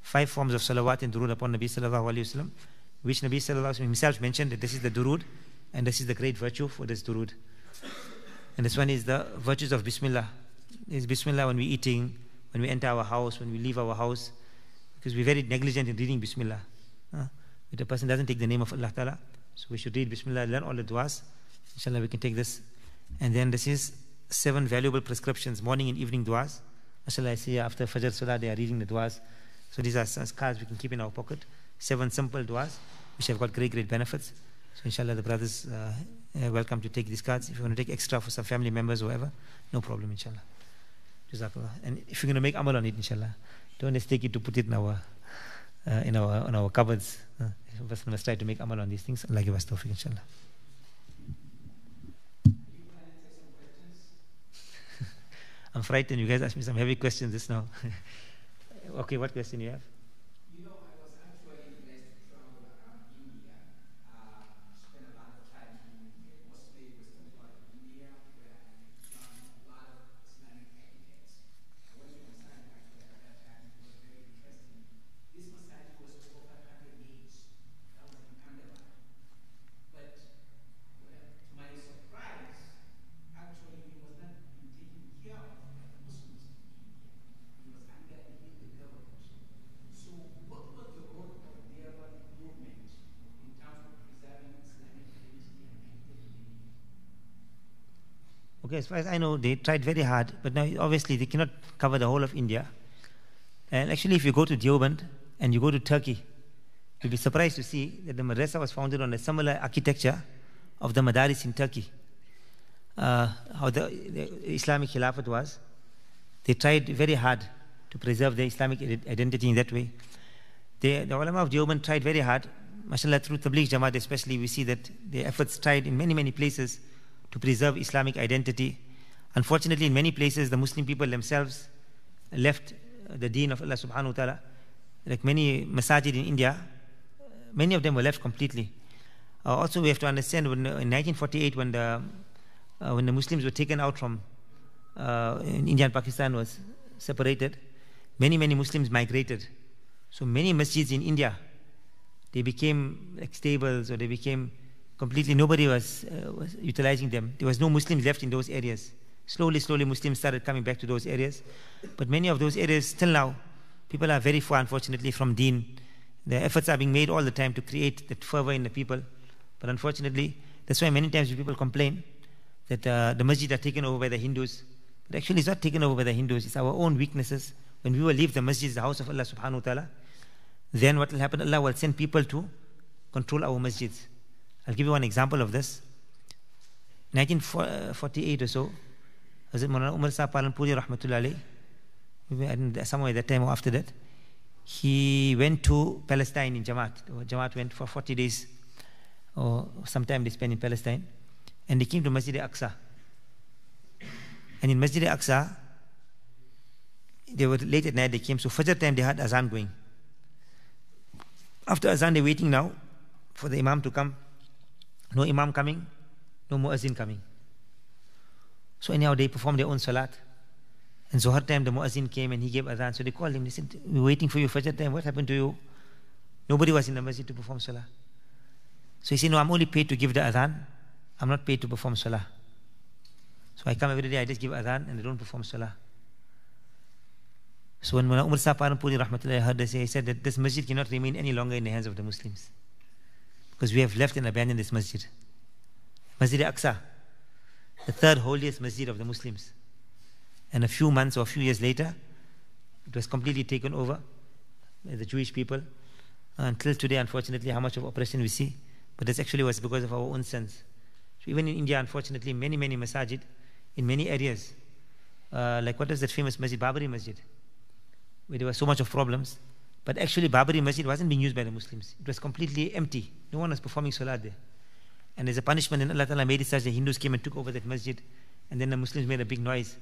Five forms of salawat and durood upon Nabi sallallahu alayhi wasallam, which Nabi sallallahu alayhi wasallam himself mentioned that this is the durood and this is the great virtue for this durood. And this one is the virtues of Bismillah. Is Bismillah when we're eating, when we enter our house, when we leave our house, because we're very negligent in reading Bismillah. Uh, if a person doesn't take the name of Allah Ta'ala, so we should read Bismillah, learn all the du'as. Inshallah, we can take this. And then this is seven valuable prescriptions, morning and evening du'as. Mashallah, I see after Fajr Salah, they are reading the du'as. So these are cards we can keep in our pocket. Seven simple du'as, which have got great, great benefits. So inshallah, the brothers uh, welcome to take these cards. If you want to take extra for some family members or whatever, no problem, inshallah. Jazakallah. And if you're going to make amal on it, inshallah, don't just take it to put it in our, uh, in our, in our cupboards. Uh, must try to make amal on these things. Allah give us tawfiq, inshallah. I'm frightened. You guys ask me some heavy questions just now. okay, what question you have? As far as I know, they tried very hard, but now obviously they cannot cover the whole of India. And actually, if you go to Deoband and you go to Turkey, you'll be surprised to see that the madrasa was founded on a similar architecture of the madaris in Turkey. Uh, how the, the, Islamic Khilafat was. They tried very hard to preserve their Islamic identity in that way. They, the ulama of Deoband tried very hard. MashaAllah, through Tabligh Jamaat especially, we see that their efforts tried in many, many places to preserve Islamic identity. Unfortunately, in many places, the Muslim people themselves left the deen of Allah subhanahu wa ta'ala. Like many masajid in India, many of them were left completely. Uh, also, we have to understand when, uh, in 1948, when the, uh, when the Muslims were taken out from uh, in India and Pakistan was separated, many, many Muslims migrated. So many masjids in India, they became like stables or they became completely nobody was, uh, was utilizing them. There was no Muslims left in those areas. Slowly, slowly, Muslims started coming back to those areas. But many of those areas, still now, people are very far, unfortunately, from deen. The efforts are being made all the time to create that fervor in the people. But unfortunately, that's why many times people complain that uh, the masjid are taken over by the Hindus. But actually, it's not taken over by the Hindus, it's our own weaknesses. When we will leave the masjid, the house of Allah subhanahu wa ta'ala, then what will happen? Allah will send people to control our masjids. I'll give you one example of this. 1948 or so, Hazrat Maulana Umar Sa Palanpuri Rahmatullah somewhere at that time or after that, he went to Palestine in Jamaat. Jamaat went for 40 days or sometime they spent in Palestine. And they came to Masjid Aqsa. And in Masjid Aqsa, they were late at night, they came. So Fajr time, they had Azan going. After Azan, they're waiting now for the Imam to come no Imam coming, no Muazzin coming. So anyhow, they performed their own salat. And Zohar time, the Muazzin came and he gave adhan. So they called him. They said, We're waiting for you, Fajr time. What happened to you? Nobody was in the masjid to perform salah. So he said, No, I'm only paid to give the adhan. I'm not paid to perform salah. So I come every day, I just give adhan and I don't perform salah. So when Umar Saparan Puri Rahmatullah heard this, he said that this masjid cannot remain any longer in the hands of the Muslims because we have left and abandoned this masjid. Masjid Aqsa, the third holiest masjid of the Muslims. And a few months or a few years later, it was completely taken over by the Jewish people. Until today, unfortunately, how much of oppression we see. But this actually was because of our own sins. So even in India, unfortunately, many, many masajid in many areas, uh, like what is that famous masjid, Babri Masjid, where there were so much of problems. But actually, Babri Masjid wasn't being used by the Muslims. It was completely empty. No one was performing salat there. And as a punishment, and Allah Ta'ala made it such that Hindus came and took over that masjid, and then the Muslims made a big noise.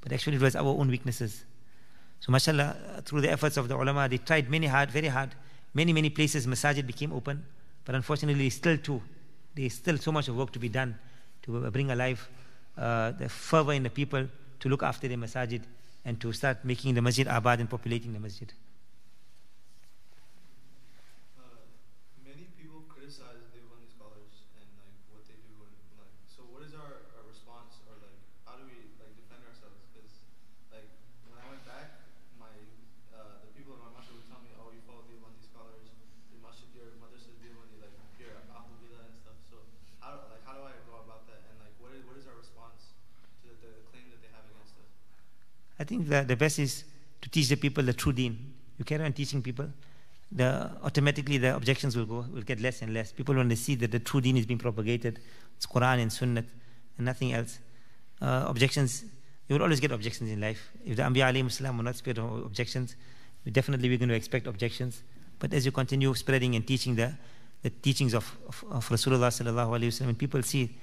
But actually, it was our own weaknesses. So, mashallah, through the efforts of the ulama, they tried many hard, very hard. Many, many places, masajid became open. But unfortunately, still too, There's still so much work to be done to bring alive uh, the fervor in the people to look after the masajid and to start making the masjid abad and populating the masjid. I think the, the best is to teach the people the true deen. You carry on teaching people, the, automatically the objections will go, will get less and less. People when they see that the true deen is being propagated, it's Quran and Sunnah and nothing else. Uh, objections, you will always get objections in life. If the Anbiya alayhi will not spread objections, definitely we're going to expect objections. But as you continue spreading and teaching the, the teachings of, of, of Rasulullah sallallahu alayhi wa and people see,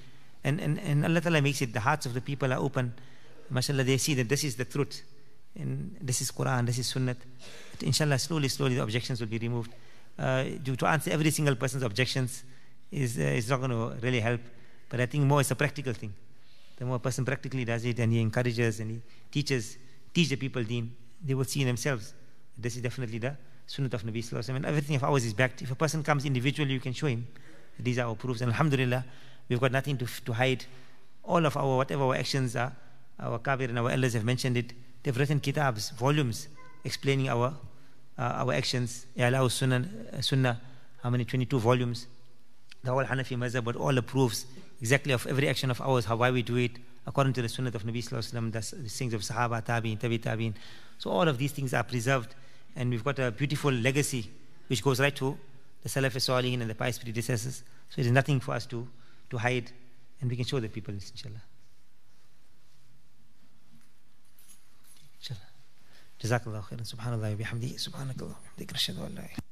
and, and, and Allah Ta'ala makes it, the hearts of the people are open, mashallah, they see that this is the truth. And this is Quran, this is Sunnah. Inshallah, slowly, slowly the objections will be removed. Uh, to answer every single person's objections is, uh, is not going to really help. But I think more it's a practical thing. The more a person practically does it and he encourages and he teaches, teach the people deen, they will see in themselves. This is definitely the Sunnah of Nabi Sallallahu Alaihi And everything of ours is backed. If a person comes individually, you can show him. These are our proofs. And Alhamdulillah, we've got nothing to, to hide. All of our, whatever our actions are, our Kabir and our elders have mentioned it. They've written kitabs, volumes, explaining our uh, our actions. I'la us Sunan, uh, Sunnah, how many? 22 volumes. The whole Hanafi Mazhab, but all the proofs exactly of every action of ours, how why we do it, according to the Sunnah of Nabi Sallallahu Alaihi Wasallam, the things of Sahaba, Tabi'in, Tabi Tabi'in. So all of these things are preserved, and we've got a beautiful legacy which goes right to the Salaf Salihin and the pious predecessors. So it is nothing for us to, to hide, and we can show the people, inshallah. جزاك الله خيرا. سبحان الله وبحمده. سبحانك اللهم وبحمدك. نشهد أن لا إله